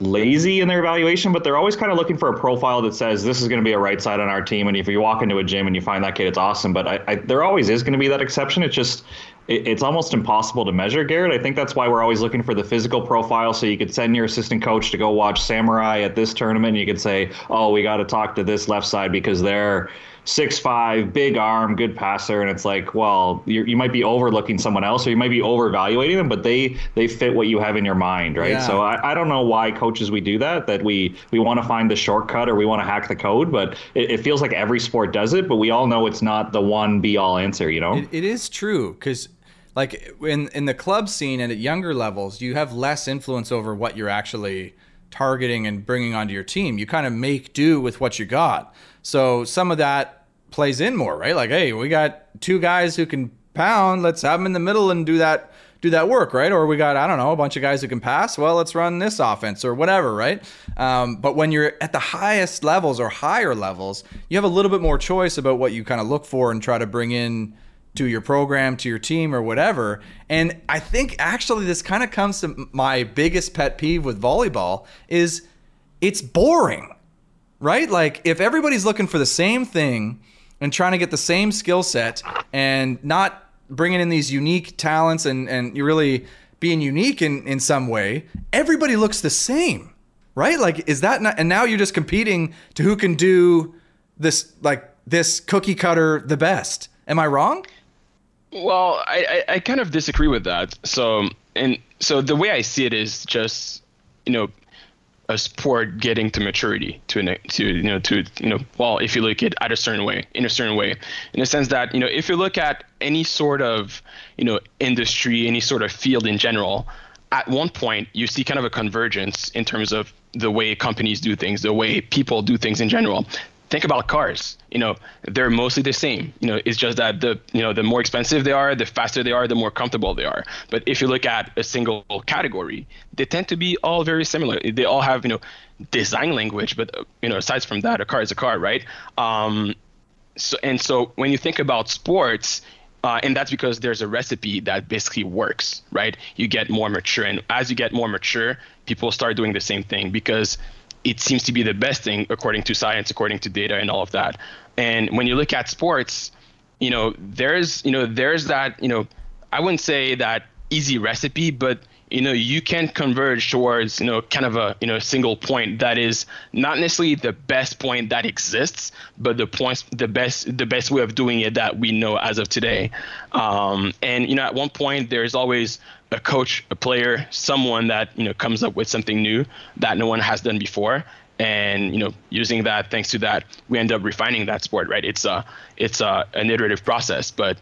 Speaker 4: lazy in their evaluation, but they're always kind of looking for a profile that says this is going to be a right side on our team. And if you walk into a gym and you find that kid, it's awesome. But I, I, there always is going to be that exception. It's just it's almost impossible to measure, Garrett. I think that's why we're always looking for the physical profile. So you could send your assistant coach to go watch Samurai at this tournament. And you could say, oh, we got to talk to this left side because they're six five, big arm, good passer, and it's like, well, you you might be overlooking someone else, or you might be overvaluating them, but they they fit what you have in your mind, right?
Speaker 2: Yeah.
Speaker 4: So I, I don't know why coaches we do that. That we we want to find the shortcut or we want to hack the code, but it, it feels like every sport does it. But we all know it's not the one be all answer, you know.
Speaker 2: It, it is true because, like in in the club scene and at younger levels, you have less influence over what you're actually targeting and bringing onto your team. You kind of make do with what you got. So some of that plays in more, right? Like, hey, we got two guys who can pound. Let's have them in the middle and do that do that work, right? Or we got I don't know a bunch of guys who can pass. Well, let's run this offense or whatever, right? Um, but when you're at the highest levels or higher levels, you have a little bit more choice about what you kind of look for and try to bring in to your program, to your team, or whatever. And I think actually this kind of comes to my biggest pet peeve with volleyball is it's boring, right? Like if everybody's looking for the same thing and trying to get the same skill set and not bringing in these unique talents and and you really being unique in in some way, everybody looks the same, right? Like is that not? And now you're just competing to who can do this like this cookie cutter the best. Am I wrong?
Speaker 3: Well, I, I, I kind of disagree with that. So and so the way I see it is just you know a sport getting to maturity to an to you know to you know well if you look at at a certain way in a certain way in the sense that you know if you look at any sort of you know industry any sort of field in general at one point you see kind of a convergence in terms of the way companies do things, the way people do things in general. Think about cars. You know, they're mostly the same. You know, it's just that the you know the more expensive they are, the faster they are, the more comfortable they are. But if you look at a single category, they tend to be all very similar. They all have you know design language, but you know aside from that, a car is a car, right? Um, so and so when you think about sports, uh, and that's because there's a recipe that basically works, right? You get more mature, and as you get more mature, people start doing the same thing because it seems to be the best thing according to science, according to data, and all of that. And when you look at sports, you know, there's, you know, there's that, you know, I wouldn't say that easy recipe, but you know you can converge towards you know kind of a you know single point that is not necessarily the best point that exists but the points the best the best way of doing it that we know as of today. Um, and you know at one point there's always a coach a player someone that you know comes up with something new that no one has done before. And you know using that thanks to that we end up refining that sport right? It's a it's a, an iterative process but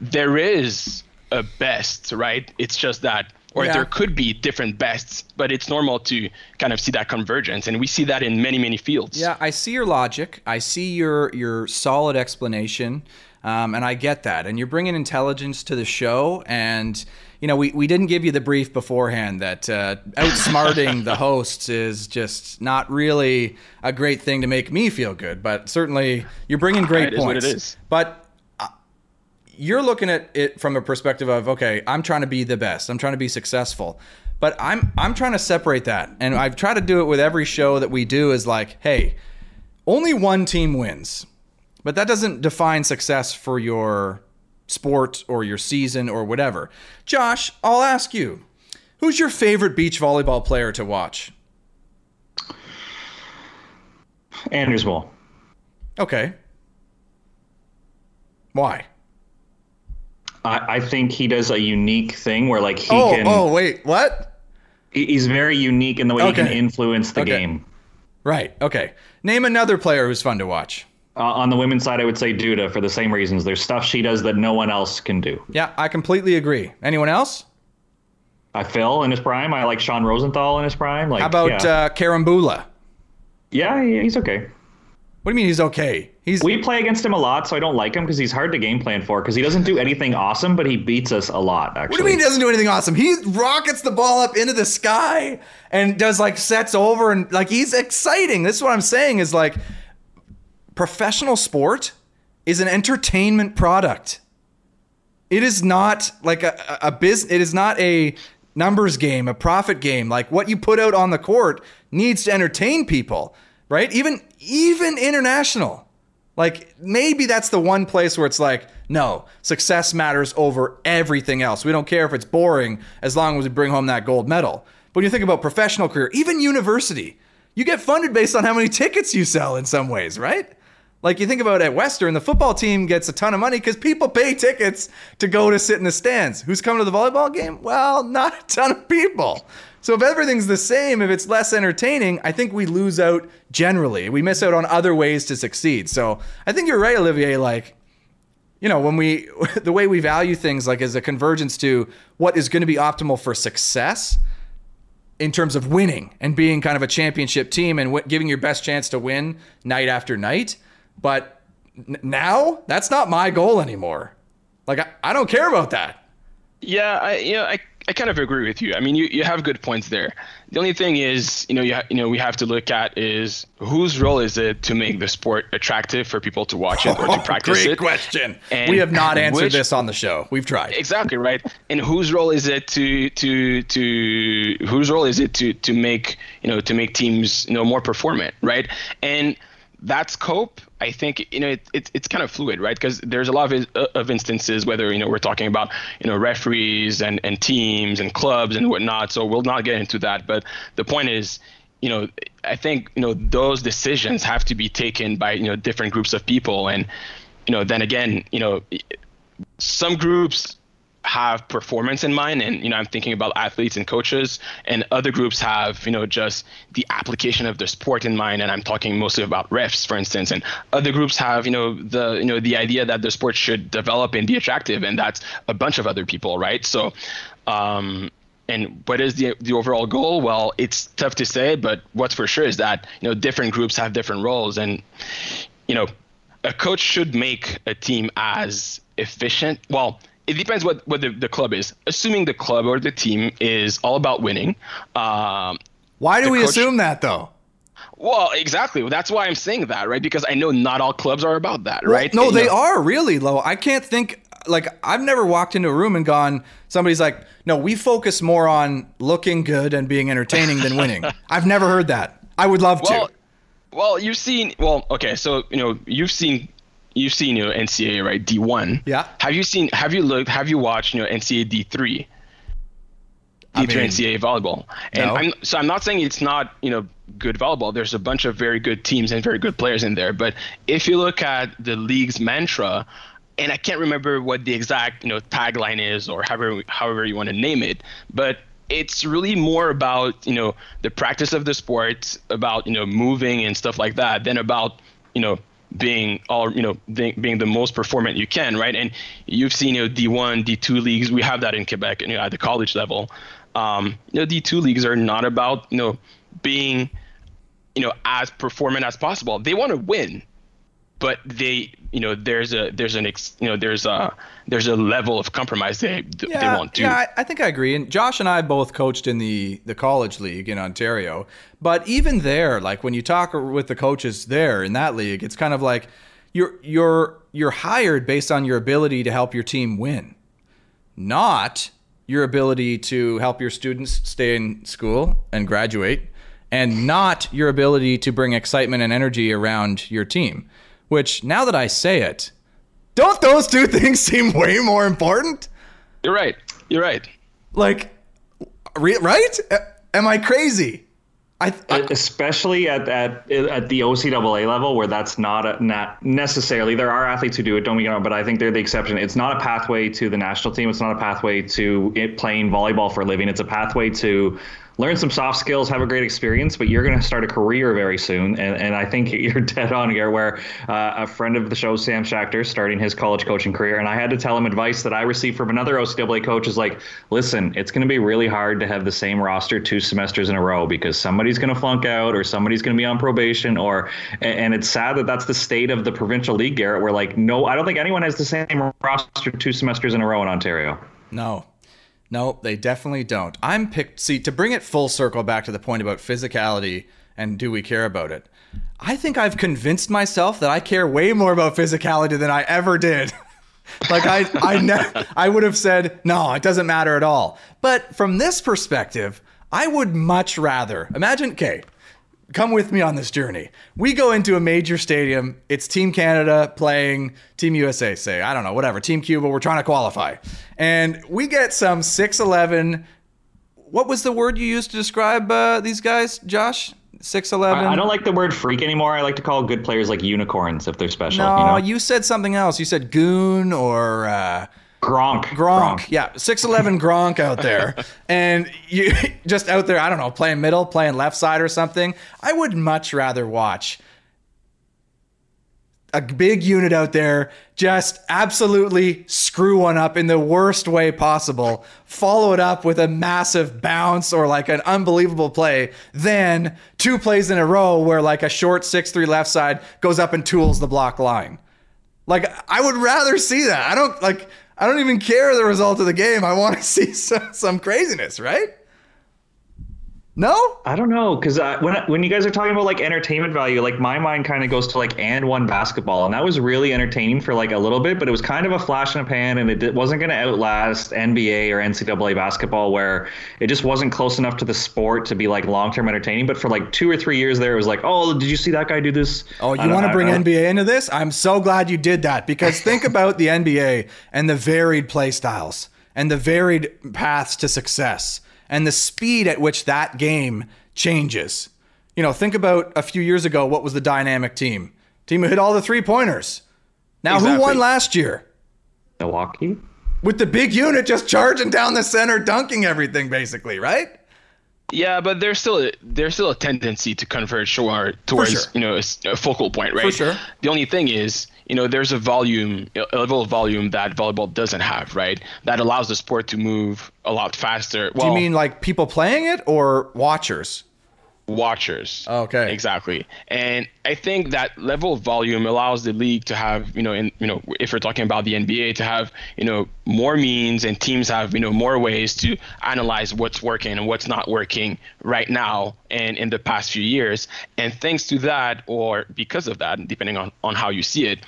Speaker 3: there is a best right? It's just that or yeah. there could be different bests, but it's normal to kind of see that convergence, and we see that in many many fields.
Speaker 2: Yeah, I see your logic. I see your your solid explanation, um, and I get that. And you're bringing intelligence to the show, and you know we, we didn't give you the brief beforehand that uh, outsmarting the *laughs* hosts is just not really a great thing to make me feel good. But certainly you're bringing great points. But you're looking at it from a perspective of okay, I'm trying to be the best. I'm trying to be successful. But I'm I'm trying to separate that. And I've tried to do it with every show that we do is like, hey, only one team wins. But that doesn't define success for your sport or your season or whatever. Josh, I'll ask you. Who's your favorite beach volleyball player to watch?
Speaker 4: Anders Mol.
Speaker 2: Okay. Why?
Speaker 4: I, I think he does a unique thing where like he
Speaker 2: oh,
Speaker 4: can.
Speaker 2: Oh wait, what?
Speaker 4: He's very unique in the way okay. he can influence the okay. game.
Speaker 2: Right. Okay. Name another player who's fun to watch.
Speaker 4: Uh, on the women's side, I would say Duda for the same reasons. There's stuff she does that no one else can do.
Speaker 2: Yeah, I completely agree. Anyone else?
Speaker 4: I Phil in his prime. I like Sean Rosenthal in his prime. Like,
Speaker 2: how about
Speaker 4: yeah.
Speaker 2: uh, Carambula?
Speaker 4: Yeah, he's okay.
Speaker 2: What do you mean he's okay? He's
Speaker 4: we play against him a lot, so I don't like him because he's hard to game plan for because he doesn't do anything awesome, but he beats us a lot. Actually,
Speaker 2: what do you mean he doesn't do anything awesome? He rockets the ball up into the sky and does like sets over and like he's exciting. This is what I'm saying is like professional sport is an entertainment product. It is not like a, a business. It is not a numbers game, a profit game. Like what you put out on the court needs to entertain people right? Even even international. Like maybe that's the one place where it's like, no, success matters over everything else. We don't care if it's boring as long as we bring home that gold medal. But when you think about professional career, even university, you get funded based on how many *laughs* tickets you sell in some ways, right? Like you think about at Western, the football team gets a ton of money because people pay tickets to go to sit in the stands. Who's coming to the volleyball game? Well, not a ton of people. So if everything's the same, if it's less entertaining, I think we lose out generally. We miss out on other ways to succeed. So I think you're right, Olivier. Like, you know, when we, *laughs* the way we value things, like is a convergence to what is going to be optimal for success in terms of winning and being kind of a championship team and w- giving your best chance to win night after night. But n- now that's not my goal anymore. Like, I, I don't care about that.
Speaker 3: Yeah, I, you know, I I kind of agree with you. I mean, you, you have good points there. The only thing is, you know, you, ha- you know, we have to look at is whose role is it to make the sport attractive for people to watch it or to *laughs* practice
Speaker 2: Great
Speaker 3: it?
Speaker 2: Great question. And we have not answered which, this on the show. We've tried.
Speaker 3: Exactly right. And whose role is it to to to whose role is it to to make you know to make teams you know more performant, right? And that scope, I think, you know, it, it it's kind of fluid, right? Because there's a lot of, uh, of instances, whether, you know, we're talking about, you know, referees and, and teams and clubs and whatnot. So we'll not get into that. But the point is, you know, I think, you know, those decisions have to be taken by, you know, different groups of people. And, you know, then again, you know, some groups have performance in mind and you know i'm thinking about athletes and coaches and other groups have you know just the application of the sport in mind and i'm talking mostly about refs for instance and other groups have you know the you know the idea that the sport should develop and be attractive and that's a bunch of other people right so um and what is the the overall goal? Well, it's tough to say, but what's for sure is that you know different groups have different roles, and you know a coach should make a team as efficient. Well, it depends what what the, the club is. Assuming the club or the team is all about winning. Um,
Speaker 2: Why do we
Speaker 3: coach-
Speaker 2: assume that though?
Speaker 3: well, exactly. That's why I'm saying that, right? Because I know not all clubs are about that, right?
Speaker 2: No,
Speaker 3: You
Speaker 2: they
Speaker 3: know,
Speaker 2: are really low. I can't think like I've never walked into a room and gone. Somebody's like, no, we focus more on looking good and being entertaining than winning. *laughs* I've never heard that. I would love
Speaker 3: Well,
Speaker 2: to.
Speaker 3: well, you've seen. Well, okay, so you know you've seen. You've seen you know NCAA right D one.
Speaker 2: Yeah.
Speaker 3: Have you seen? Have you looked? Have you watched you know NCAA D three? D three NCAA volleyball. And
Speaker 2: no.
Speaker 3: I'm so I'm not saying it's not you know good volleyball. There's a bunch of very good teams and very good players in there. But if you look at the league's mantra, and I can't remember what the exact you know tagline is or however however you want to name it, but it's really more about you know the practice of the sport, about you know moving and stuff like that, than about you know being all you know being, being the most performant you can, right? And you've seen you know D1, D2 leagues. We have that in Quebec, you know, at the college level. Um, you know, D2 leagues are not about you know being you know as performant as possible. They want to win, but they you know there's a there's an ex, you know there's a there's a level of compromise they they won't do.
Speaker 2: Yeah, I, I think I agree. And Josh and I both coached in the the college league in Ontario. But even there, like when you talk with the coaches there in that league, it's kind of like you're you're you're hired based on your ability to help your team win, not your ability to help your students stay in school and graduate, and not your ability to bring excitement and energy around your team. Which now that I say it, don't those two *laughs* things seem way more important?
Speaker 3: You're right. You're right.
Speaker 2: Like, re- right? A- Am I crazy? I, I
Speaker 4: especially at, at at the OCAA level, where that's not a, not necessarily. There are athletes who do it. Don't get me wrong, but I think they're the exception. It's not a pathway to the national team. It's not a pathway to it playing volleyball for a living. It's a pathway to learn some soft skills, have a great experience, but you're going to start a career very soon. And, and I think *laughs* you're dead on here. Where uh, a friend of the show, Sam Schachter, starting his college coaching career, and I had to tell him advice that I received from another OCAA coach is like, listen, it's going to be really hard to have the same roster two semesters in a row because somebody's going to flunk out or somebody's going to be on probation or and it's sad that that's the state of the provincial league garrett where like no i don't think anyone has the same roster two semesters in a row in ontario
Speaker 2: no, no, they definitely don't. I'm picked. See, to bring it full circle back to the point about physicality and do we care about it? I think I've convinced myself that I care way more about physicality than I ever did. *laughs* like I, I, ne- I would have said no, it doesn't matter at all. But from this perspective, I would much rather imagine. Okay, come with me on this journey. We go into a major stadium. It's Team Canada playing Team USA, say, I don't know, whatever, Team Cuba, we're trying to qualify. And we get some 6'11. What was the word you used to describe uh, these guys, Josh? 6'11.
Speaker 4: I, I don't like the word freak anymore i like to call good players like unicorns if they're special
Speaker 2: No,
Speaker 4: you know
Speaker 2: you said something else. You said goon or. Uh,
Speaker 4: gronk
Speaker 2: Gronk. Yeah, 6'11 Gronk out there. *laughs* and you just out there, I don't know, playing middle, playing left side or something. I would much rather watch a big unit out there just absolutely screw one up in the worst way possible, follow it up with a massive bounce or like an unbelievable play, then two plays in a row where like a short 6-3 left side goes up and tools the block line. Like I would rather see that. I don't like I don't even care the result of the game. I want to *laughs* see some, some craziness, right? No?
Speaker 4: I don't know because when when you guys are talking about like entertainment value, like my mind kind of goes to like AND1 basketball, and that was really entertaining for like a little bit, but it was kind of a flash in a pan, and it wasn't going to outlast NBA or NCAA basketball, where it just wasn't close enough to the sport to be like long term entertaining. But for like two or three years there, it was like, oh, did you see that guy do this?
Speaker 2: Oh, you want to bring NBA into this? I'm so glad you did that because think *laughs* about the NBA and the varied play styles and the varied paths to success and the speed at which that game changes. You know, think about a few years ago what was the dynamic team? Team who hit all the three pointers. Now, who won last year?
Speaker 4: Milwaukee.
Speaker 2: With the big unit just charging down the center, dunking everything, basically, right?
Speaker 3: Yeah, but there's still a, there's still a tendency to converge toward towards
Speaker 2: sure.
Speaker 3: you know a, s- a focal point, right?
Speaker 2: For sure.
Speaker 3: The only thing is, you know, there's a volume, a level of volume that volleyball doesn't have, right? That allows the sport to move a lot faster. Well,
Speaker 2: Do you mean like people playing it or watchers?
Speaker 3: Watchers.
Speaker 2: Okay.
Speaker 3: Exactly. And I think that level of volume allows the league to have, you know, in you know, if we're talking about the NBA, to have, you know, more means and teams have, you know, more ways to analyze what's working and what's not working right now and in the past few years. And thanks to that, or because of that, depending on, on how you see it,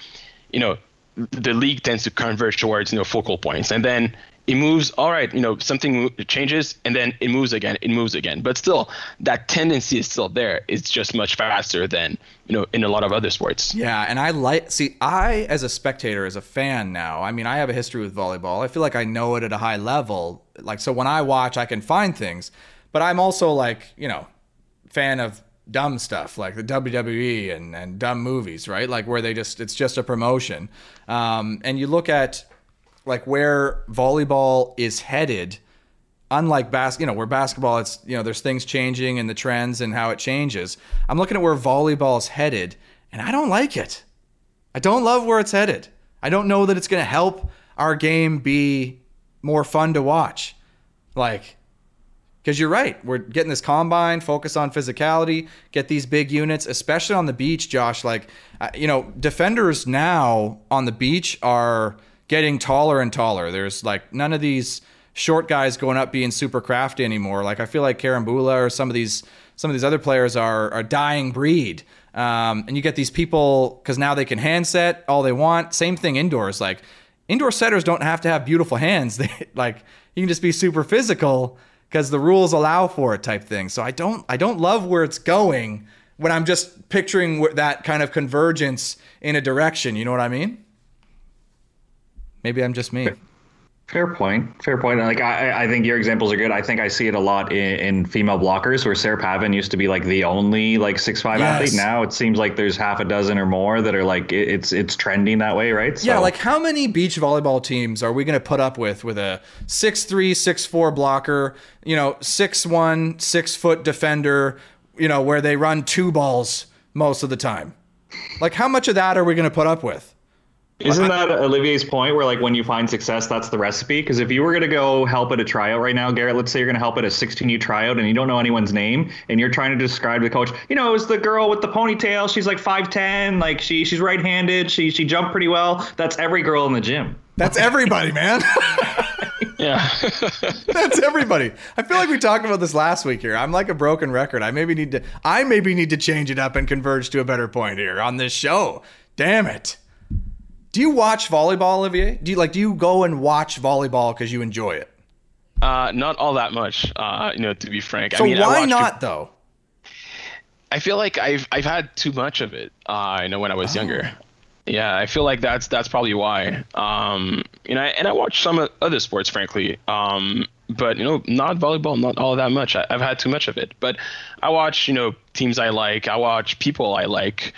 Speaker 3: you know, the league tends to converge towards, you know, focal points. And then it moves all right you know something changes and then it moves again it moves again but still that tendency is still there it's just much faster than you know in a lot of other sports
Speaker 2: Yeah, and I like see I as a spectator, as a fan now. I mean, I have a history with volleyball. I feel like I know it at a high level. Like so when I watch, I can find things. But I'm also like, you know, fan of dumb stuff like the WWE and, and dumb movies, right? Like where they just it's just a promotion. Um, and you look at like where volleyball is headed unlike bas- you know where basketball it's you know there's things changing and the trends and how it changes. I'm looking at where volleyball is headed and i don't like it. I don't love where it's headed. I don't know that it's going to help our game be more fun to watch. Like because you're right we're getting this combine focus on physicality get these big units especially on the beach josh like uh, you know defenders now on the beach are getting taller and taller there's like none of these short guys going up being super crafty anymore like i feel like carambula or some of these some of these other players are a dying breed um, and you get these people because now they can hand set all they want same thing indoors like indoor setters don't have to have beautiful hands *laughs* they like you can just be super physical because the rules allow for it type thing. So I don't I don't love where it's going when I'm just picturing that kind of convergence in a direction. You know what I mean? Maybe I'm just me.
Speaker 4: Fair point. Fair point. Like I, I think your examples are good. I think I see it a lot in, in female blockers, where Sarah Pavan used to be like the only like six five
Speaker 2: Yes.
Speaker 4: athlete. Now it seems like there's half a dozen or more that are like it, it's it's trending that way, right?
Speaker 2: Yeah, like how many beach volleyball teams are we going to put up with with a six three, six four blocker, you know, six one, six foot defender, you know, where they run two balls most of the time? Like how much of that are we going to put up with?
Speaker 4: Isn't that Olivier's point where like when you find success, that's the recipe? Because if you were gonna go help at a tryout right now, Garrett, let's say you're gonna help at a 16U tryout and you don't know anyone's name and you're trying to describe the coach, you know, it was the girl with the ponytail. She's like 5'10, like she she's right-handed. She she jumped pretty well. That's every girl in the gym.
Speaker 2: That's everybody, man. *laughs*
Speaker 3: yeah *laughs*
Speaker 2: That's everybody. I feel like we talked about this last week here. I'm like a broken record. I maybe need to I maybe need to change it up and converge to a better point here on this show. Damn it. Do you watch volleyball, Olivier? Do you like do you go and watch volleyball because you enjoy it?
Speaker 3: uh not all that much uh you know to be frank
Speaker 2: So
Speaker 3: i mean
Speaker 2: why
Speaker 3: watched
Speaker 2: not though?
Speaker 3: I feel like I've I've had too much of it. Uh, you know, when I was younger. Yeah, I feel like that's that's probably why. Um, you know, and I watch some other sports, frankly. Um, but you know, not volleyball, not all that much. I, I've had too much of it. But I watch, you know, teams I like. I watch people I like.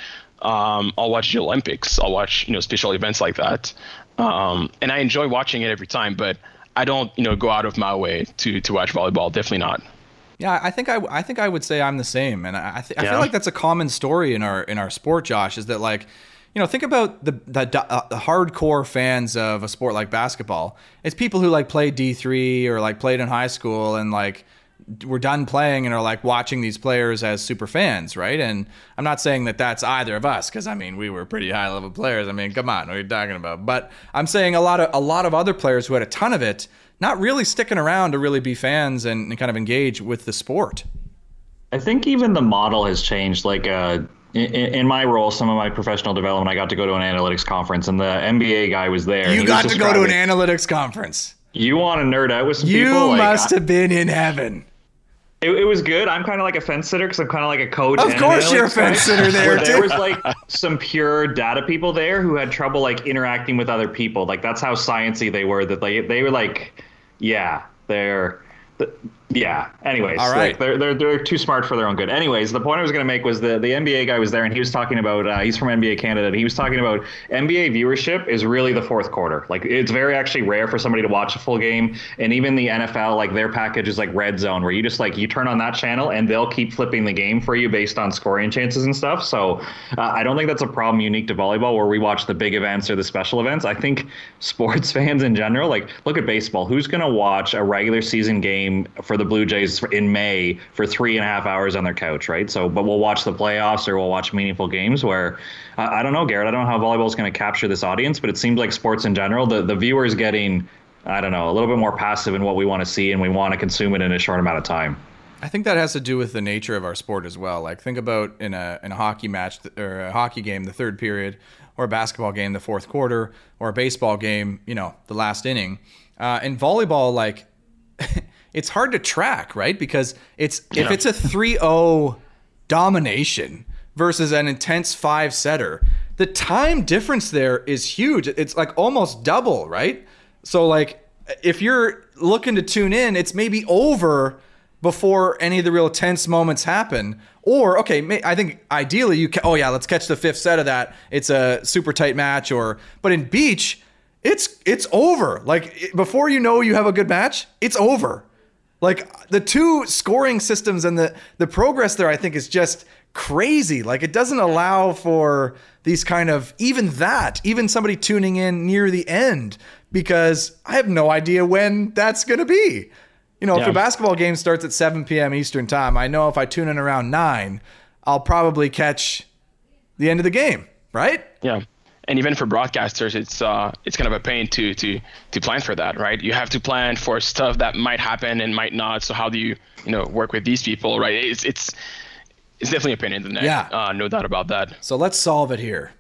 Speaker 3: Um, I'll watch the Olympics. I'll watch, you know, special events like that. Um, and I enjoy watching it every time. But I don't, you know, go out of my way to to watch volleyball. Definitely not.
Speaker 2: Yeah, I think I, I think I would say I'm the same, and I, I, th- I
Speaker 3: Yeah.
Speaker 2: feel like that's a common story in our in our sport. Josh is that like, you know, think about the the, uh, the hardcore fans of a sport like basketball. It's people who like played D three or like played in high school and like were done playing and are like watching these players as super fans, right? And I'm not saying that that's either of us because I mean we were pretty high level players. I mean, come on, what are you talking about? But I'm saying a lot of a lot of other players who had a ton of it, not really sticking around to really be fans and, and kind of engage with the sport.
Speaker 4: I think even the model has changed. Like uh, in, in my role, some of my professional development, I got to go to an analytics conference, and the NBA guy was there.
Speaker 2: You got to go to an analytics conference.
Speaker 4: You want to nerd out with some
Speaker 2: You
Speaker 4: people? Like,
Speaker 2: must
Speaker 4: I-
Speaker 2: have been in heaven.
Speaker 4: It, it was good. I'm kind of like a fence sitter because I'm kind of like a coach.
Speaker 2: Of course you're a fence sitter there,
Speaker 4: there was like some pure data people there who had trouble like interacting with other people. Like that's how sciency they were. That they they were like, yeah, they're. The, Yeah. Anyways,
Speaker 2: All right.
Speaker 4: like, they're, they're they're too smart for their own good. Anyways, the point I was going to make was the the NBA guy was there and he was talking about uh, he's from NBA Canada and he was talking about NBA viewership is really the fourth quarter. Like it's very actually rare for somebody to watch a full game, and even the NFL like their package is like Red Zone where you just like you turn on that channel and they'll keep flipping the game for you based on scoring chances and stuff. So uh, I don't think that's a problem unique to volleyball where we watch the big events or the special events. I think *laughs* sports fans in general, like look at baseball, who's going to watch a regular season game for the Blue Jays in May for three and a half hours on their couch, right? So, but we'll watch the playoffs or we'll watch meaningful games where uh, I don't know, Garrett. I don't know how volleyball is going to capture this audience, but it seems like sports in general, the the viewer is getting, I don't know, a little bit more passive in what we want to see and we want to consume it in a short amount of time.
Speaker 2: I think that has to do with the nature of our sport as well. Like think about in a in a hockey match or a hockey game, the third period, or a basketball game, the fourth quarter, or a baseball game, you know, the last inning. Uh, in volleyball, like it's hard to track, right? Because it's if it's a 3-0 domination versus an intense five setter, the time difference there is huge. It's like almost double, right? So like if you're looking to tune in, it's maybe over before any of the real tense moments happen. Or okay, may, I think ideally you ca- oh yeah, let's catch the fifth set of that. It's a super tight match or but in beach, it's it's over. Like before you know you have a good match, it's over. Like the two scoring systems and the the progress there I think is just crazy. Like it doesn't allow for these kind of even that, even somebody tuning in near the end because I have no idea when that's going to be. You know, if a basketball game starts at 7 p.m. Eastern time, I know if I tune in around 9, I'll probably catch the end of the game, right?
Speaker 3: Yeah. And even for broadcasters, it's uh, it's kind of a pain to to to plan for that, right? You have to plan for stuff that might happen and might not. So how do you you know work with these people, right? It's it's it's definitely a pain in the neck.
Speaker 2: Yeah.
Speaker 3: Uh, no doubt about that.
Speaker 2: So let's solve it here.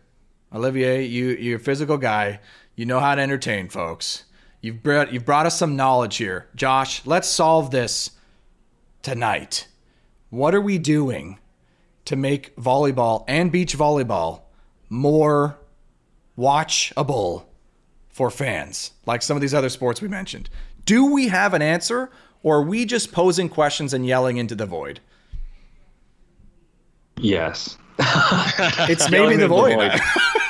Speaker 2: Olivier, you you're a physical guy. You know how to entertain folks. You've brought you've brought us some knowledge here. Josh, let's solve this tonight. What are we doing to make volleyball and beach volleyball more watchable for fans, like some of these other sports we mentioned? Do we have an answer, or are we just posing questions and yelling into the void?
Speaker 4: Yes.
Speaker 2: It's maybe the
Speaker 4: into the
Speaker 2: void. *laughs*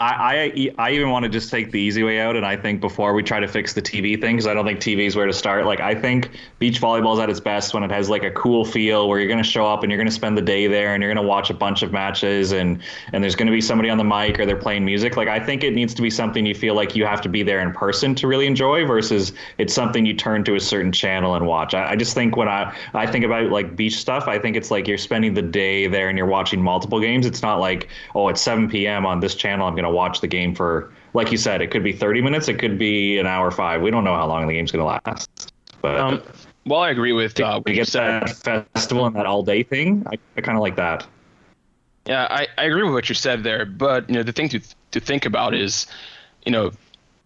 Speaker 4: I, I I even want to just take the easy way out, and I think before we try to fix the TV thing, because I don't think TV is where to start. Like I think beach volleyball is at its best when it has like a cool feel, where you're going to show up and you're going to spend the day there, and you're going to watch a bunch of matches, and and there's going to be somebody on the mic or they're playing music. Like I think it needs to be something you feel like you have to be there in person to really enjoy, versus it's something you turn to a certain channel and watch. I, I just think when I I think about like beach stuff, I think it's like you're spending the day there and you're watching multiple games. It's not like oh it's 7 p.m. on this channel. I'm going to watch the game for like you said. It could be 30 minutes. It could be an hour five. We don't know how long the game's going to last. But
Speaker 3: Um, well, I agree with uh, what
Speaker 4: we
Speaker 3: you
Speaker 4: get
Speaker 3: said.
Speaker 4: that festival and that all day thing. I, I kind of like that.
Speaker 3: Yeah, I, I agree with what you said there, but you know the thing to to think about is, you know,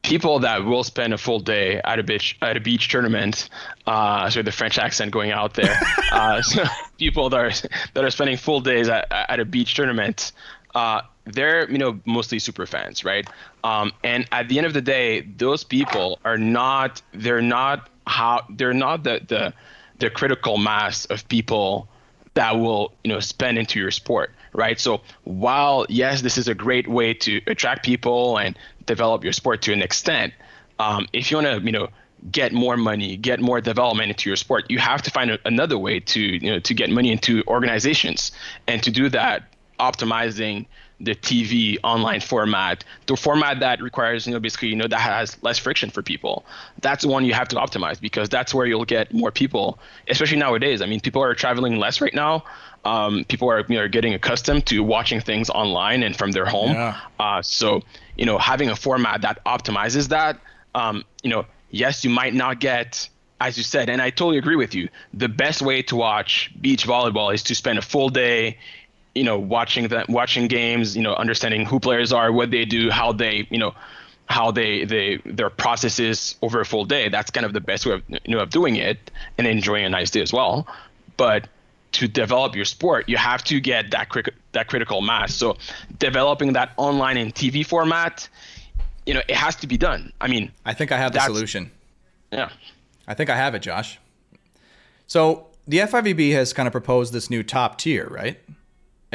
Speaker 3: people that will spend a full day at a beach at a beach tournament. Uh, sorry, the French accent going out there. *laughs* uh, so *laughs* people that are that are spending full days at, at a beach tournament. Uh, they're you know mostly super fans, right? Um, and at the end of the day, those people are not. They're not how. They're not the the the critical mass of people that will you know spend into your sport right so while yes this is a great way to attract people and develop your sport to an extent um, if you want to you know get more money get more development into your sport you have to find a, another way to you know to get money into organizations and to do that optimizing the TV online format, the format that requires, you know, basically, you know, that has less friction for people. That's the one you have to optimize because that's where you'll get more people, especially nowadays. I mean, people are traveling less right now. Um, people are, you know, getting accustomed to watching things online and from their home.
Speaker 2: Yeah.
Speaker 3: Uh, so, you know, having a format that optimizes that, um, you know, yes, you might not get, as you said, and I totally agree with you. The best way to watch beach volleyball is to spend a full day you know watching that watching games you know understanding who players are what they do how they you know how they they their processes over a full day that's kind of the best way of you know of doing it and enjoying a nice day as well but to develop your sport you have to get that cri- that critical mass so developing that online and tv format you know it has to be done i mean
Speaker 2: I think I have the solution.
Speaker 3: yeah
Speaker 2: I think I have it, Josh. So the FIVB has kind of proposed this new top tier, right?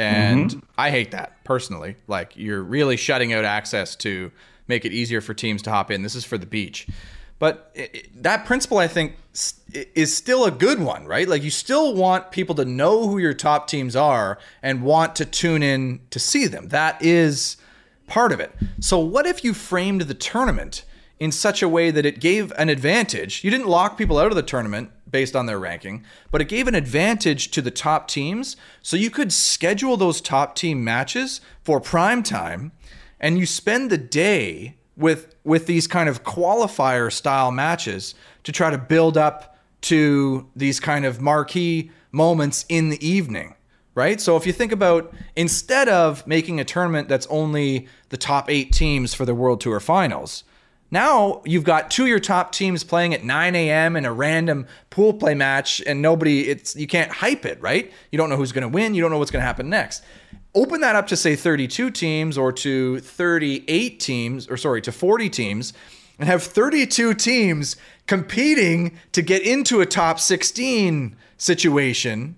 Speaker 2: And mm-hmm. I hate that personally. Like you're really shutting out access to make it easier for teams to hop in. This is for the beach. But it, that principle, I think, is still a good one, right? Like you still want people to know who your top teams are and want to tune in to see them. That is part of it. So, what if you framed the tournament in such a way that it gave an advantage? You didn't lock people out of the tournament based on their ranking, but it gave an advantage to the top teams. So, you could schedule those top team matches for prime time and you spend the day with with these kind of qualifier style matches to try to build up to these kind of marquee moments in the evening right so if you think about instead of making a tournament that's only the top 8 teams for the world tour finals now you've got two of your top teams playing at 9 a.m. in a random pool play match, and nobody, it's you can't hype it, right? You don't know who's going to win. You don't know what's going to happen next open that up to say 32 teams or to 38 teams or sorry to 40 teams and have 32 teams competing to get into a top 16 situation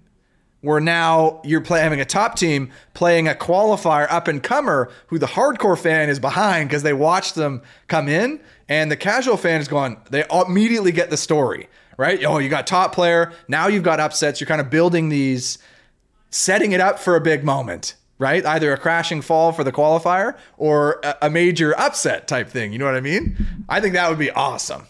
Speaker 2: where now you're play, having a top team playing a qualifier up and comer who the hardcore fan is behind because they watched them come in and the casual fan is going they immediately get the story right oh you got top player now you've got upsets you're kind of building these setting it up for a big moment right? Either a crashing fall for the qualifier or a major upset type thing. You know what I mean? I think that would be awesome.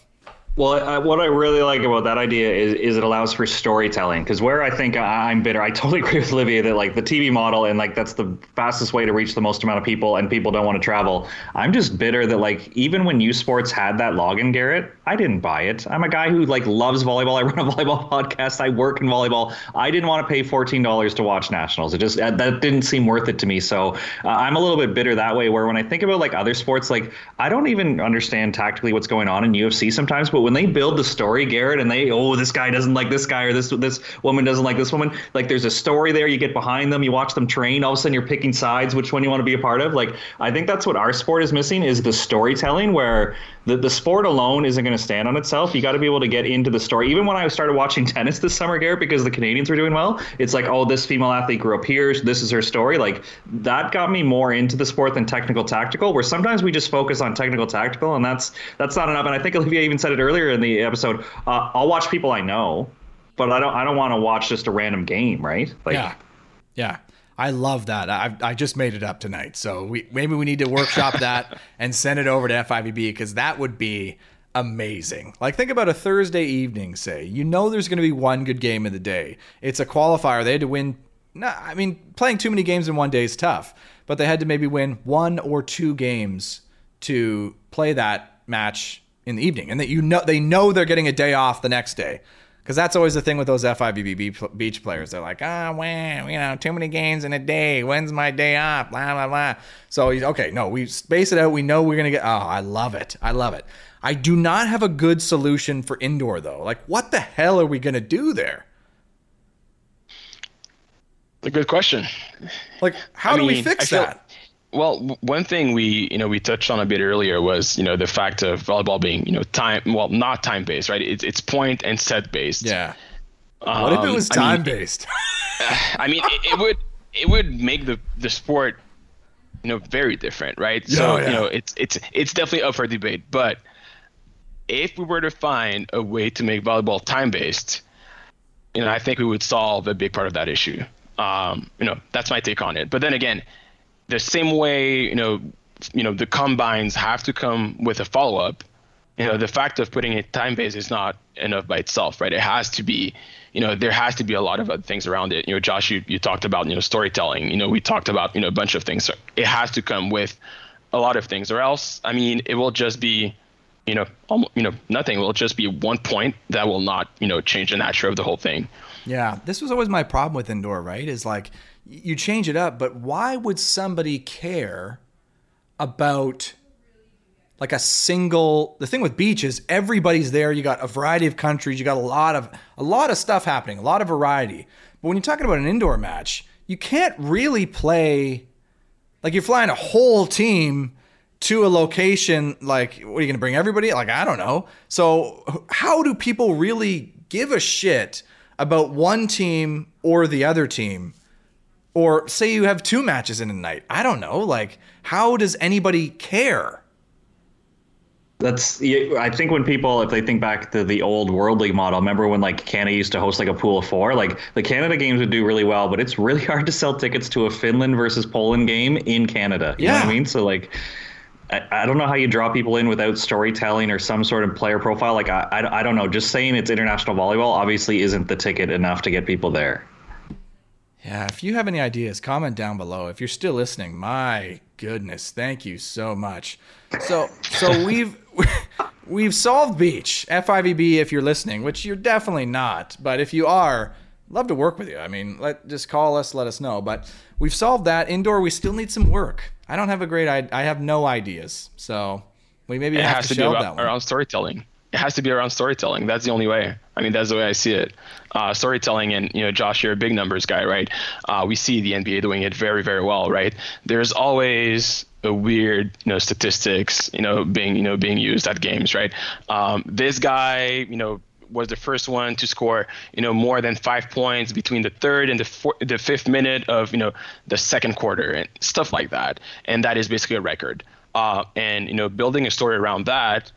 Speaker 4: Well, uh, what I really like about that idea is, is it allows for storytelling. Because where I think I'm bitter, I *laughs* totally agree with Olivier that like the TV model and like that's the fastest way to reach the most amount of people, and people don't want to travel. I'm just bitter that like even when U Sports had that login, Garrett, I didn't buy it. I'm a guy who like loves volleyball. *laughs* I run a volleyball podcast. I work in volleyball. I didn't want to pay fourteen dollars to watch nationals. It just that didn't seem worth it to me. So uh, I'm a little bit bitter that way. Where when I think about like other sports, like I don't even understand tactically what's going on in UFC sometimes, but when they build the story, Garrett, and they oh this guy doesn't like this guy or this this woman doesn't like this woman, like there's a story there. You get behind them, you watch them train. All of a sudden, you're picking sides, which one you want to be a part of. Like I think that's what our sport is missing is the storytelling, where the, the sport alone isn't going to stand on itself. You got to be able to get into the story. Even when I started watching tennis this summer, Garrett, because the Canadians were doing well, it's like, oh, this female athlete grew up here. This is her story. Like that got me more into the sport than technical tactical. Where sometimes we just focus on technical tactical, and that's that's not enough. And I think Olivier even said it earlier in the episode. Uh, I'll watch people I know, but I don't I don't want to watch just a random game, right?
Speaker 2: Like, yeah, yeah. I love that. I, I just made it up tonight. So we maybe we need to workshop *laughs* that and send it over to FIVB because that would be amazing. Like think about a Thursday evening, say. You know there's going to be one good game in the day. It's a qualifier. They had to win no, I mean playing too many games in one day is tough, but they had to maybe win one or two games to play that match in the evening and that you know they know they're getting a day off the next day. Because that's always the thing with those FIVB beach players. They're like, ah, oh, wow, you know, too many games in a day. When's my day off? Blah, blah, blah. So, okay, no, we space it out. We know we're going to get, oh, I love it. I love it. I do not have a good solution for indoor, though. Like, what the hell are we going to do there?
Speaker 3: A good question.
Speaker 2: Like, how I do mean, we fix feel, that?
Speaker 3: Well, one thing we you know we touched on a bit earlier was you know the fact of volleyball being you know time well not time based right it's it's point and set based.
Speaker 2: Yeah. Um, what if it was time based? *laughs*
Speaker 3: I mean, it, it, would it would make the the sport you know very different, right? Yeah, so yeah. you know it's it's it's definitely up for debate, but if we were to find a way to make volleyball time based, you know, I think we would solve a big part of that issue. Um, you know, that's my take on it. But then again, the same way you know you know the combines have to come with a follow up you know the fact of putting it time based is not enough by itself right? It has to be you know there has to be a lot of other things around it. You know josh you, you talked about you know storytelling. You know we talked about you know a bunch of things. So it has to come with a lot of things or else i mean it will just be you know almost, you know nothing. It will just be one point that will not you know change the nature of the whole thing.
Speaker 2: Yeah. This was always my problem with indoor right? Is like you change it up, but why would somebody care about like a single the thing with beach is everybody's there. You got a variety of countries. You got a lot of a lot of stuff happening a lot of variety. But when you're talking about an indoor match you can't really play like you're flying a whole team to a location like what are you going to bring everybody? Like i don't know. So how do people really give a shit about one team or the other team or say you have two matches in a night. I don't know. Like, how does anybody care?
Speaker 4: That's I think when people if they think back to the old World League model, remember when like Canada used to host like a pool of four? Like the Canada games would do really well, but it's really *laughs* hard to sell tickets to a Finland versus Poland game in Canada. You
Speaker 2: Yeah.
Speaker 4: know what I mean? So like I, I don't know how you draw people in without storytelling or some sort of player profile. Like I, I, I don't know. Just saying it's international volleyball obviously isn't the ticket enough to get people there.
Speaker 2: Yeah, if you have any ideas, comment down below. If you're still listening, my goodness, thank you so much. So, so *laughs* we've we've solved beach FIVB if you're listening, which you're definitely not. But if you are, love to work with you. I mean, let just call us, let us know. But we've solved that. Indoor, we still need some work. I don't have a great. I, I have no ideas. So we maybe
Speaker 3: it
Speaker 2: have to
Speaker 3: to be
Speaker 2: shelve that one.
Speaker 3: around storytelling. It has to be around storytelling. That's the only way. I mean, that's the way I see it. Uh, storytelling, and you know, Josh, you're a big numbers guy, right? Uh, we see the NBA doing it very, very well, right? There's always a weird, you know, statistics, you know, being, you know, being used at games, right? Um, this guy, you know, was the first one to score, you know, more than five points between the third and the four, the fifth minute of, you know, the second quarter and stuff like that. And that is basically a record. Uh, and you know, building a story around that,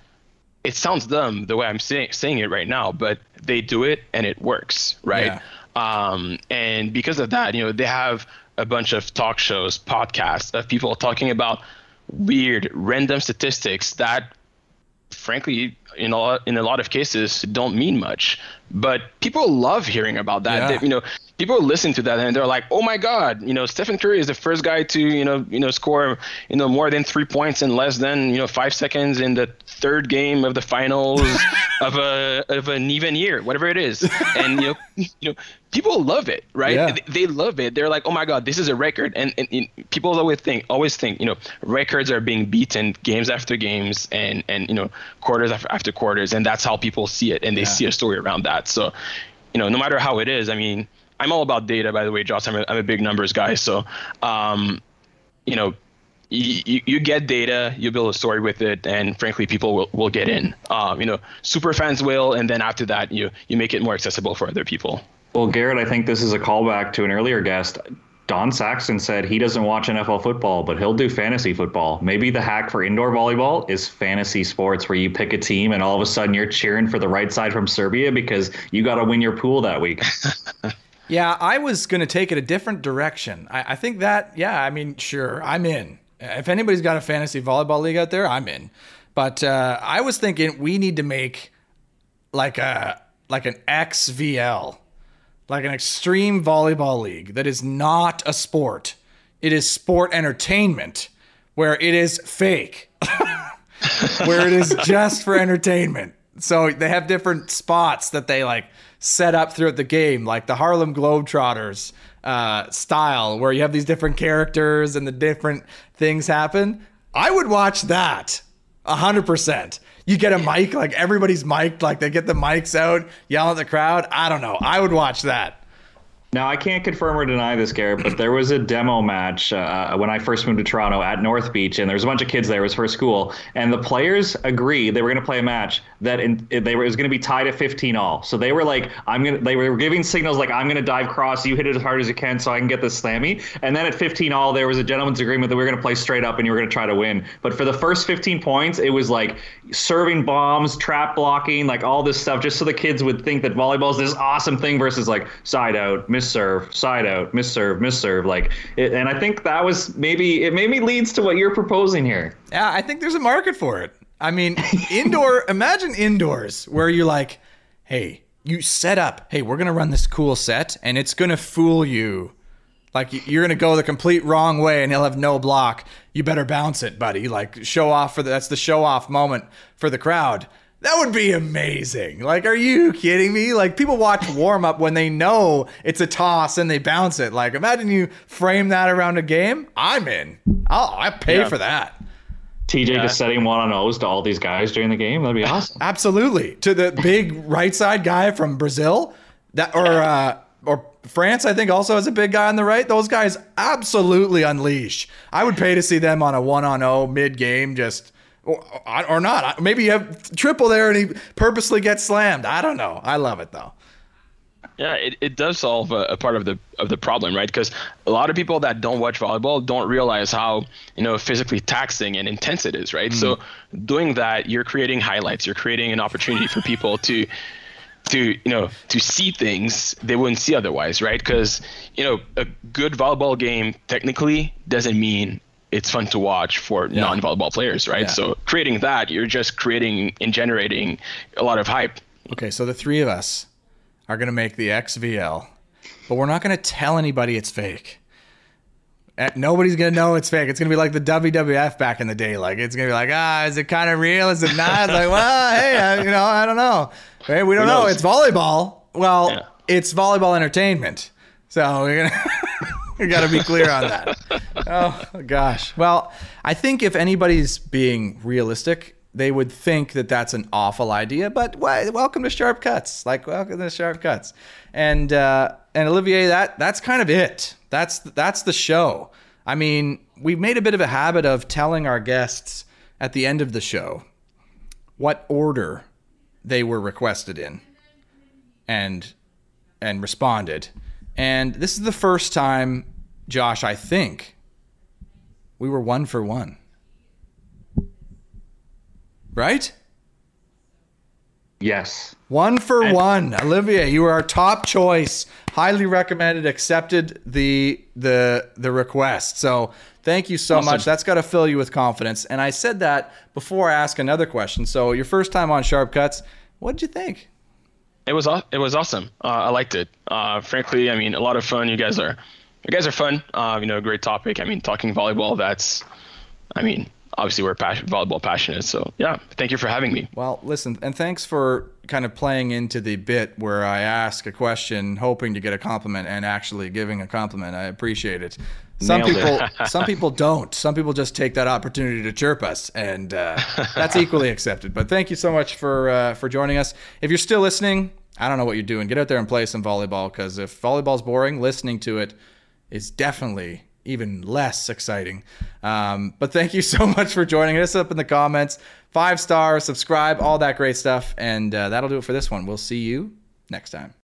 Speaker 3: it sounds dumb the way I'm saying saying it right now, but they do it and it works, right? Um, and because of that, you know, they have a bunch of talk shows, podcasts of people talking about weird, random statistics that frankly in a lot, in a lot of cases don't mean much but people love hearing about that
Speaker 2: Yeah.
Speaker 3: They- you know people listen to that and they're like oh my god you know Stephen Curry is the first guy to you know you know score you know more than 3 points in less than you know 5 seconds in the third game of the finals of a of an even year whatever it is and you know you know people love it right
Speaker 2: Yeah.
Speaker 3: They- love it they're like oh my god this is a record and, and, and people always think always think you know records are being beaten games after games and and you know quarters after, after quarters and that's how people see it and they
Speaker 2: Yeah.
Speaker 3: see a story around that so you know no matter how it is i mean i'm all about data by the way josh i'm a, I'm a big numbers guy so um you know you, you, you get data, you build a story with it, and frankly, people will, will get in. Um, you know, super fans will, and then after that, you you make it more accessible for other people.
Speaker 4: Well, Garrett, I think this is a callback to an earlier guest. Don Saxon said he doesn't watch NFL football, but he'll do fantasy football. Maybe the hack for indoor volleyball is fantasy sports where you pick a team and all of a sudden you're cheering for the right side from Serbia because you got to win your pool that week. *laughs*
Speaker 2: Yeah, I was going to take it a different direction. I, I think that, yeah, I mean, sure, I'm in. If anybody's got a fantasy volleyball league out there, I'm in. But uh, I was thinking we need to make like a like an XVL, like an extreme volleyball league that is not a sport. It is sport entertainment, where it is fake, *laughs* where it is just for entertainment. So they have different spots that they like set up throughout the game, like the Harlem Globetrotters uh, style, where you have these different characters and the different things happen. I would watch that hundred percent. You get a mic, like everybody's mic'd, like they get the mics out, yell at the crowd. I don't know. I would watch that.
Speaker 4: Now, I can't confirm or deny this, Garrett, but there was a demo match uh, when I first moved to Toronto at North Beach, and there was a bunch of kids there. It was for school, and the players agreed they were going to play a match that in, they were it was going to be tied at 15 all. So they were like, "I'm gonna." They were giving signals like, "I'm going to dive cross. You hit it as hard as you can, so I can get this slammy." And then at 15 all, there was a gentleman's agreement that we were going to play straight up, and you were going to try to win. But for the first 15 points, it was like serving bombs, trap blocking, like all this stuff, just so the kids would think that volleyball is this awesome thing versus like side out, miss serve, side out, miss serve, miss serve. Like, it, and I think that was maybe it maybe leads to what you're proposing here.
Speaker 2: Yeah, I think there's a market for it. I mean, indoor, *laughs* imagine indoors where you're like, hey, you set up, hey, we're to run this cool set and it's to fool you. Like you're to go the complete wrong way and he'll have no block. You better bounce it, buddy. Like show off for the, that's the show off moment for the crowd. That would be amazing. Like, are you kidding me? Like, people watch warm up when they know it's a toss and they bounce it. Like, imagine you frame that around a game. I'm in. I'll I pay
Speaker 3: Yeah.
Speaker 2: for that.
Speaker 4: TJ
Speaker 3: Yeah.
Speaker 4: just setting one on O's to all these guys during the game. That'd be awesome. *laughs*
Speaker 2: Absolutely. To the big right side guy from Brazil, that or uh, or France, I think also has a big guy on the right. Those guys absolutely unleash. I would pay to see them on a one on zero mid game, just or, or not. Maybe you have triple there and he purposely gets slammed. I don't know. I love it though.
Speaker 3: Yeah, it, it does solve a, a part of the of the problem, right? Because a lot of people that don't watch volleyball don't realize how you know physically taxing and intense it is, right? Mm. So doing that, you're creating highlights. You're creating an opportunity for people to to you know to see things they wouldn't see otherwise, right? Because you know a good volleyball game technically doesn't mean it's fun to watch for yeah. non-volleyball players, right? Yeah. So creating that, you're just creating and generating a lot of hype.
Speaker 2: Okay, so the three of us are going to make the XVL, but we're not going to tell anybody it's fake. Eh, nobody's gonna know it's fake. It's gonna be like the WWF back in the day. Like it's gonna be like, ah, is it kind of real? Is it not? It's like, well, *laughs* hey, I, you know, I don't know. Hey, we don't know. It's volleyball. Well, yeah. it's volleyball entertainment. So we're gonna *laughs* *laughs* we got to be clear on that. Oh gosh. Well, I think if anybody's being realistic, they would think that that's an awful idea. But welcome to Sharp Cuts. Like welcome to Sharp Cuts. And uh, and Olivier, that that's kind of it. That's that's the show. I mean, we've made a bit of a habit of telling our guests at the end of the show what order they were requested in and and responded. And this is the first time, Josh, I think we were one for one right?
Speaker 4: Yes.
Speaker 2: One for and- one. Olivier, you were our top choice. Highly recommended, accepted the the the request. So thank you so awesome. much. That's got to fill you with confidence. And I said that before I ask another question. So your first time on Sharp Cuts, what did you think?
Speaker 3: It was it was awesome. Uh, I liked it. Uh, frankly, I mean, a lot of fun. You guys are you guys are fun. Uh, you know, great topic. I mean, talking volleyball. That's, I mean, obviously we're passion, volleyball passionate. So yeah, thank you for having me.
Speaker 2: Well, listen, and thanks for kind of playing into the bit where I ask a question, hoping to get a compliment, and actually giving a compliment. I appreciate it. Some Nailed people, *laughs* some people don't. Some people just take that opportunity to chirp us, and uh, that's equally accepted. But thank you so much for uh, for joining us. If you're still listening, I don't know what you're doing. Get out there and play some volleyball because if volleyball's boring, listening to it is definitely even less exciting. Um, but thank you *laughs* so much for joining us up in the comments. Five stars, subscribe, all that great stuff. And uh, that'll do it for this one. We'll see you next time.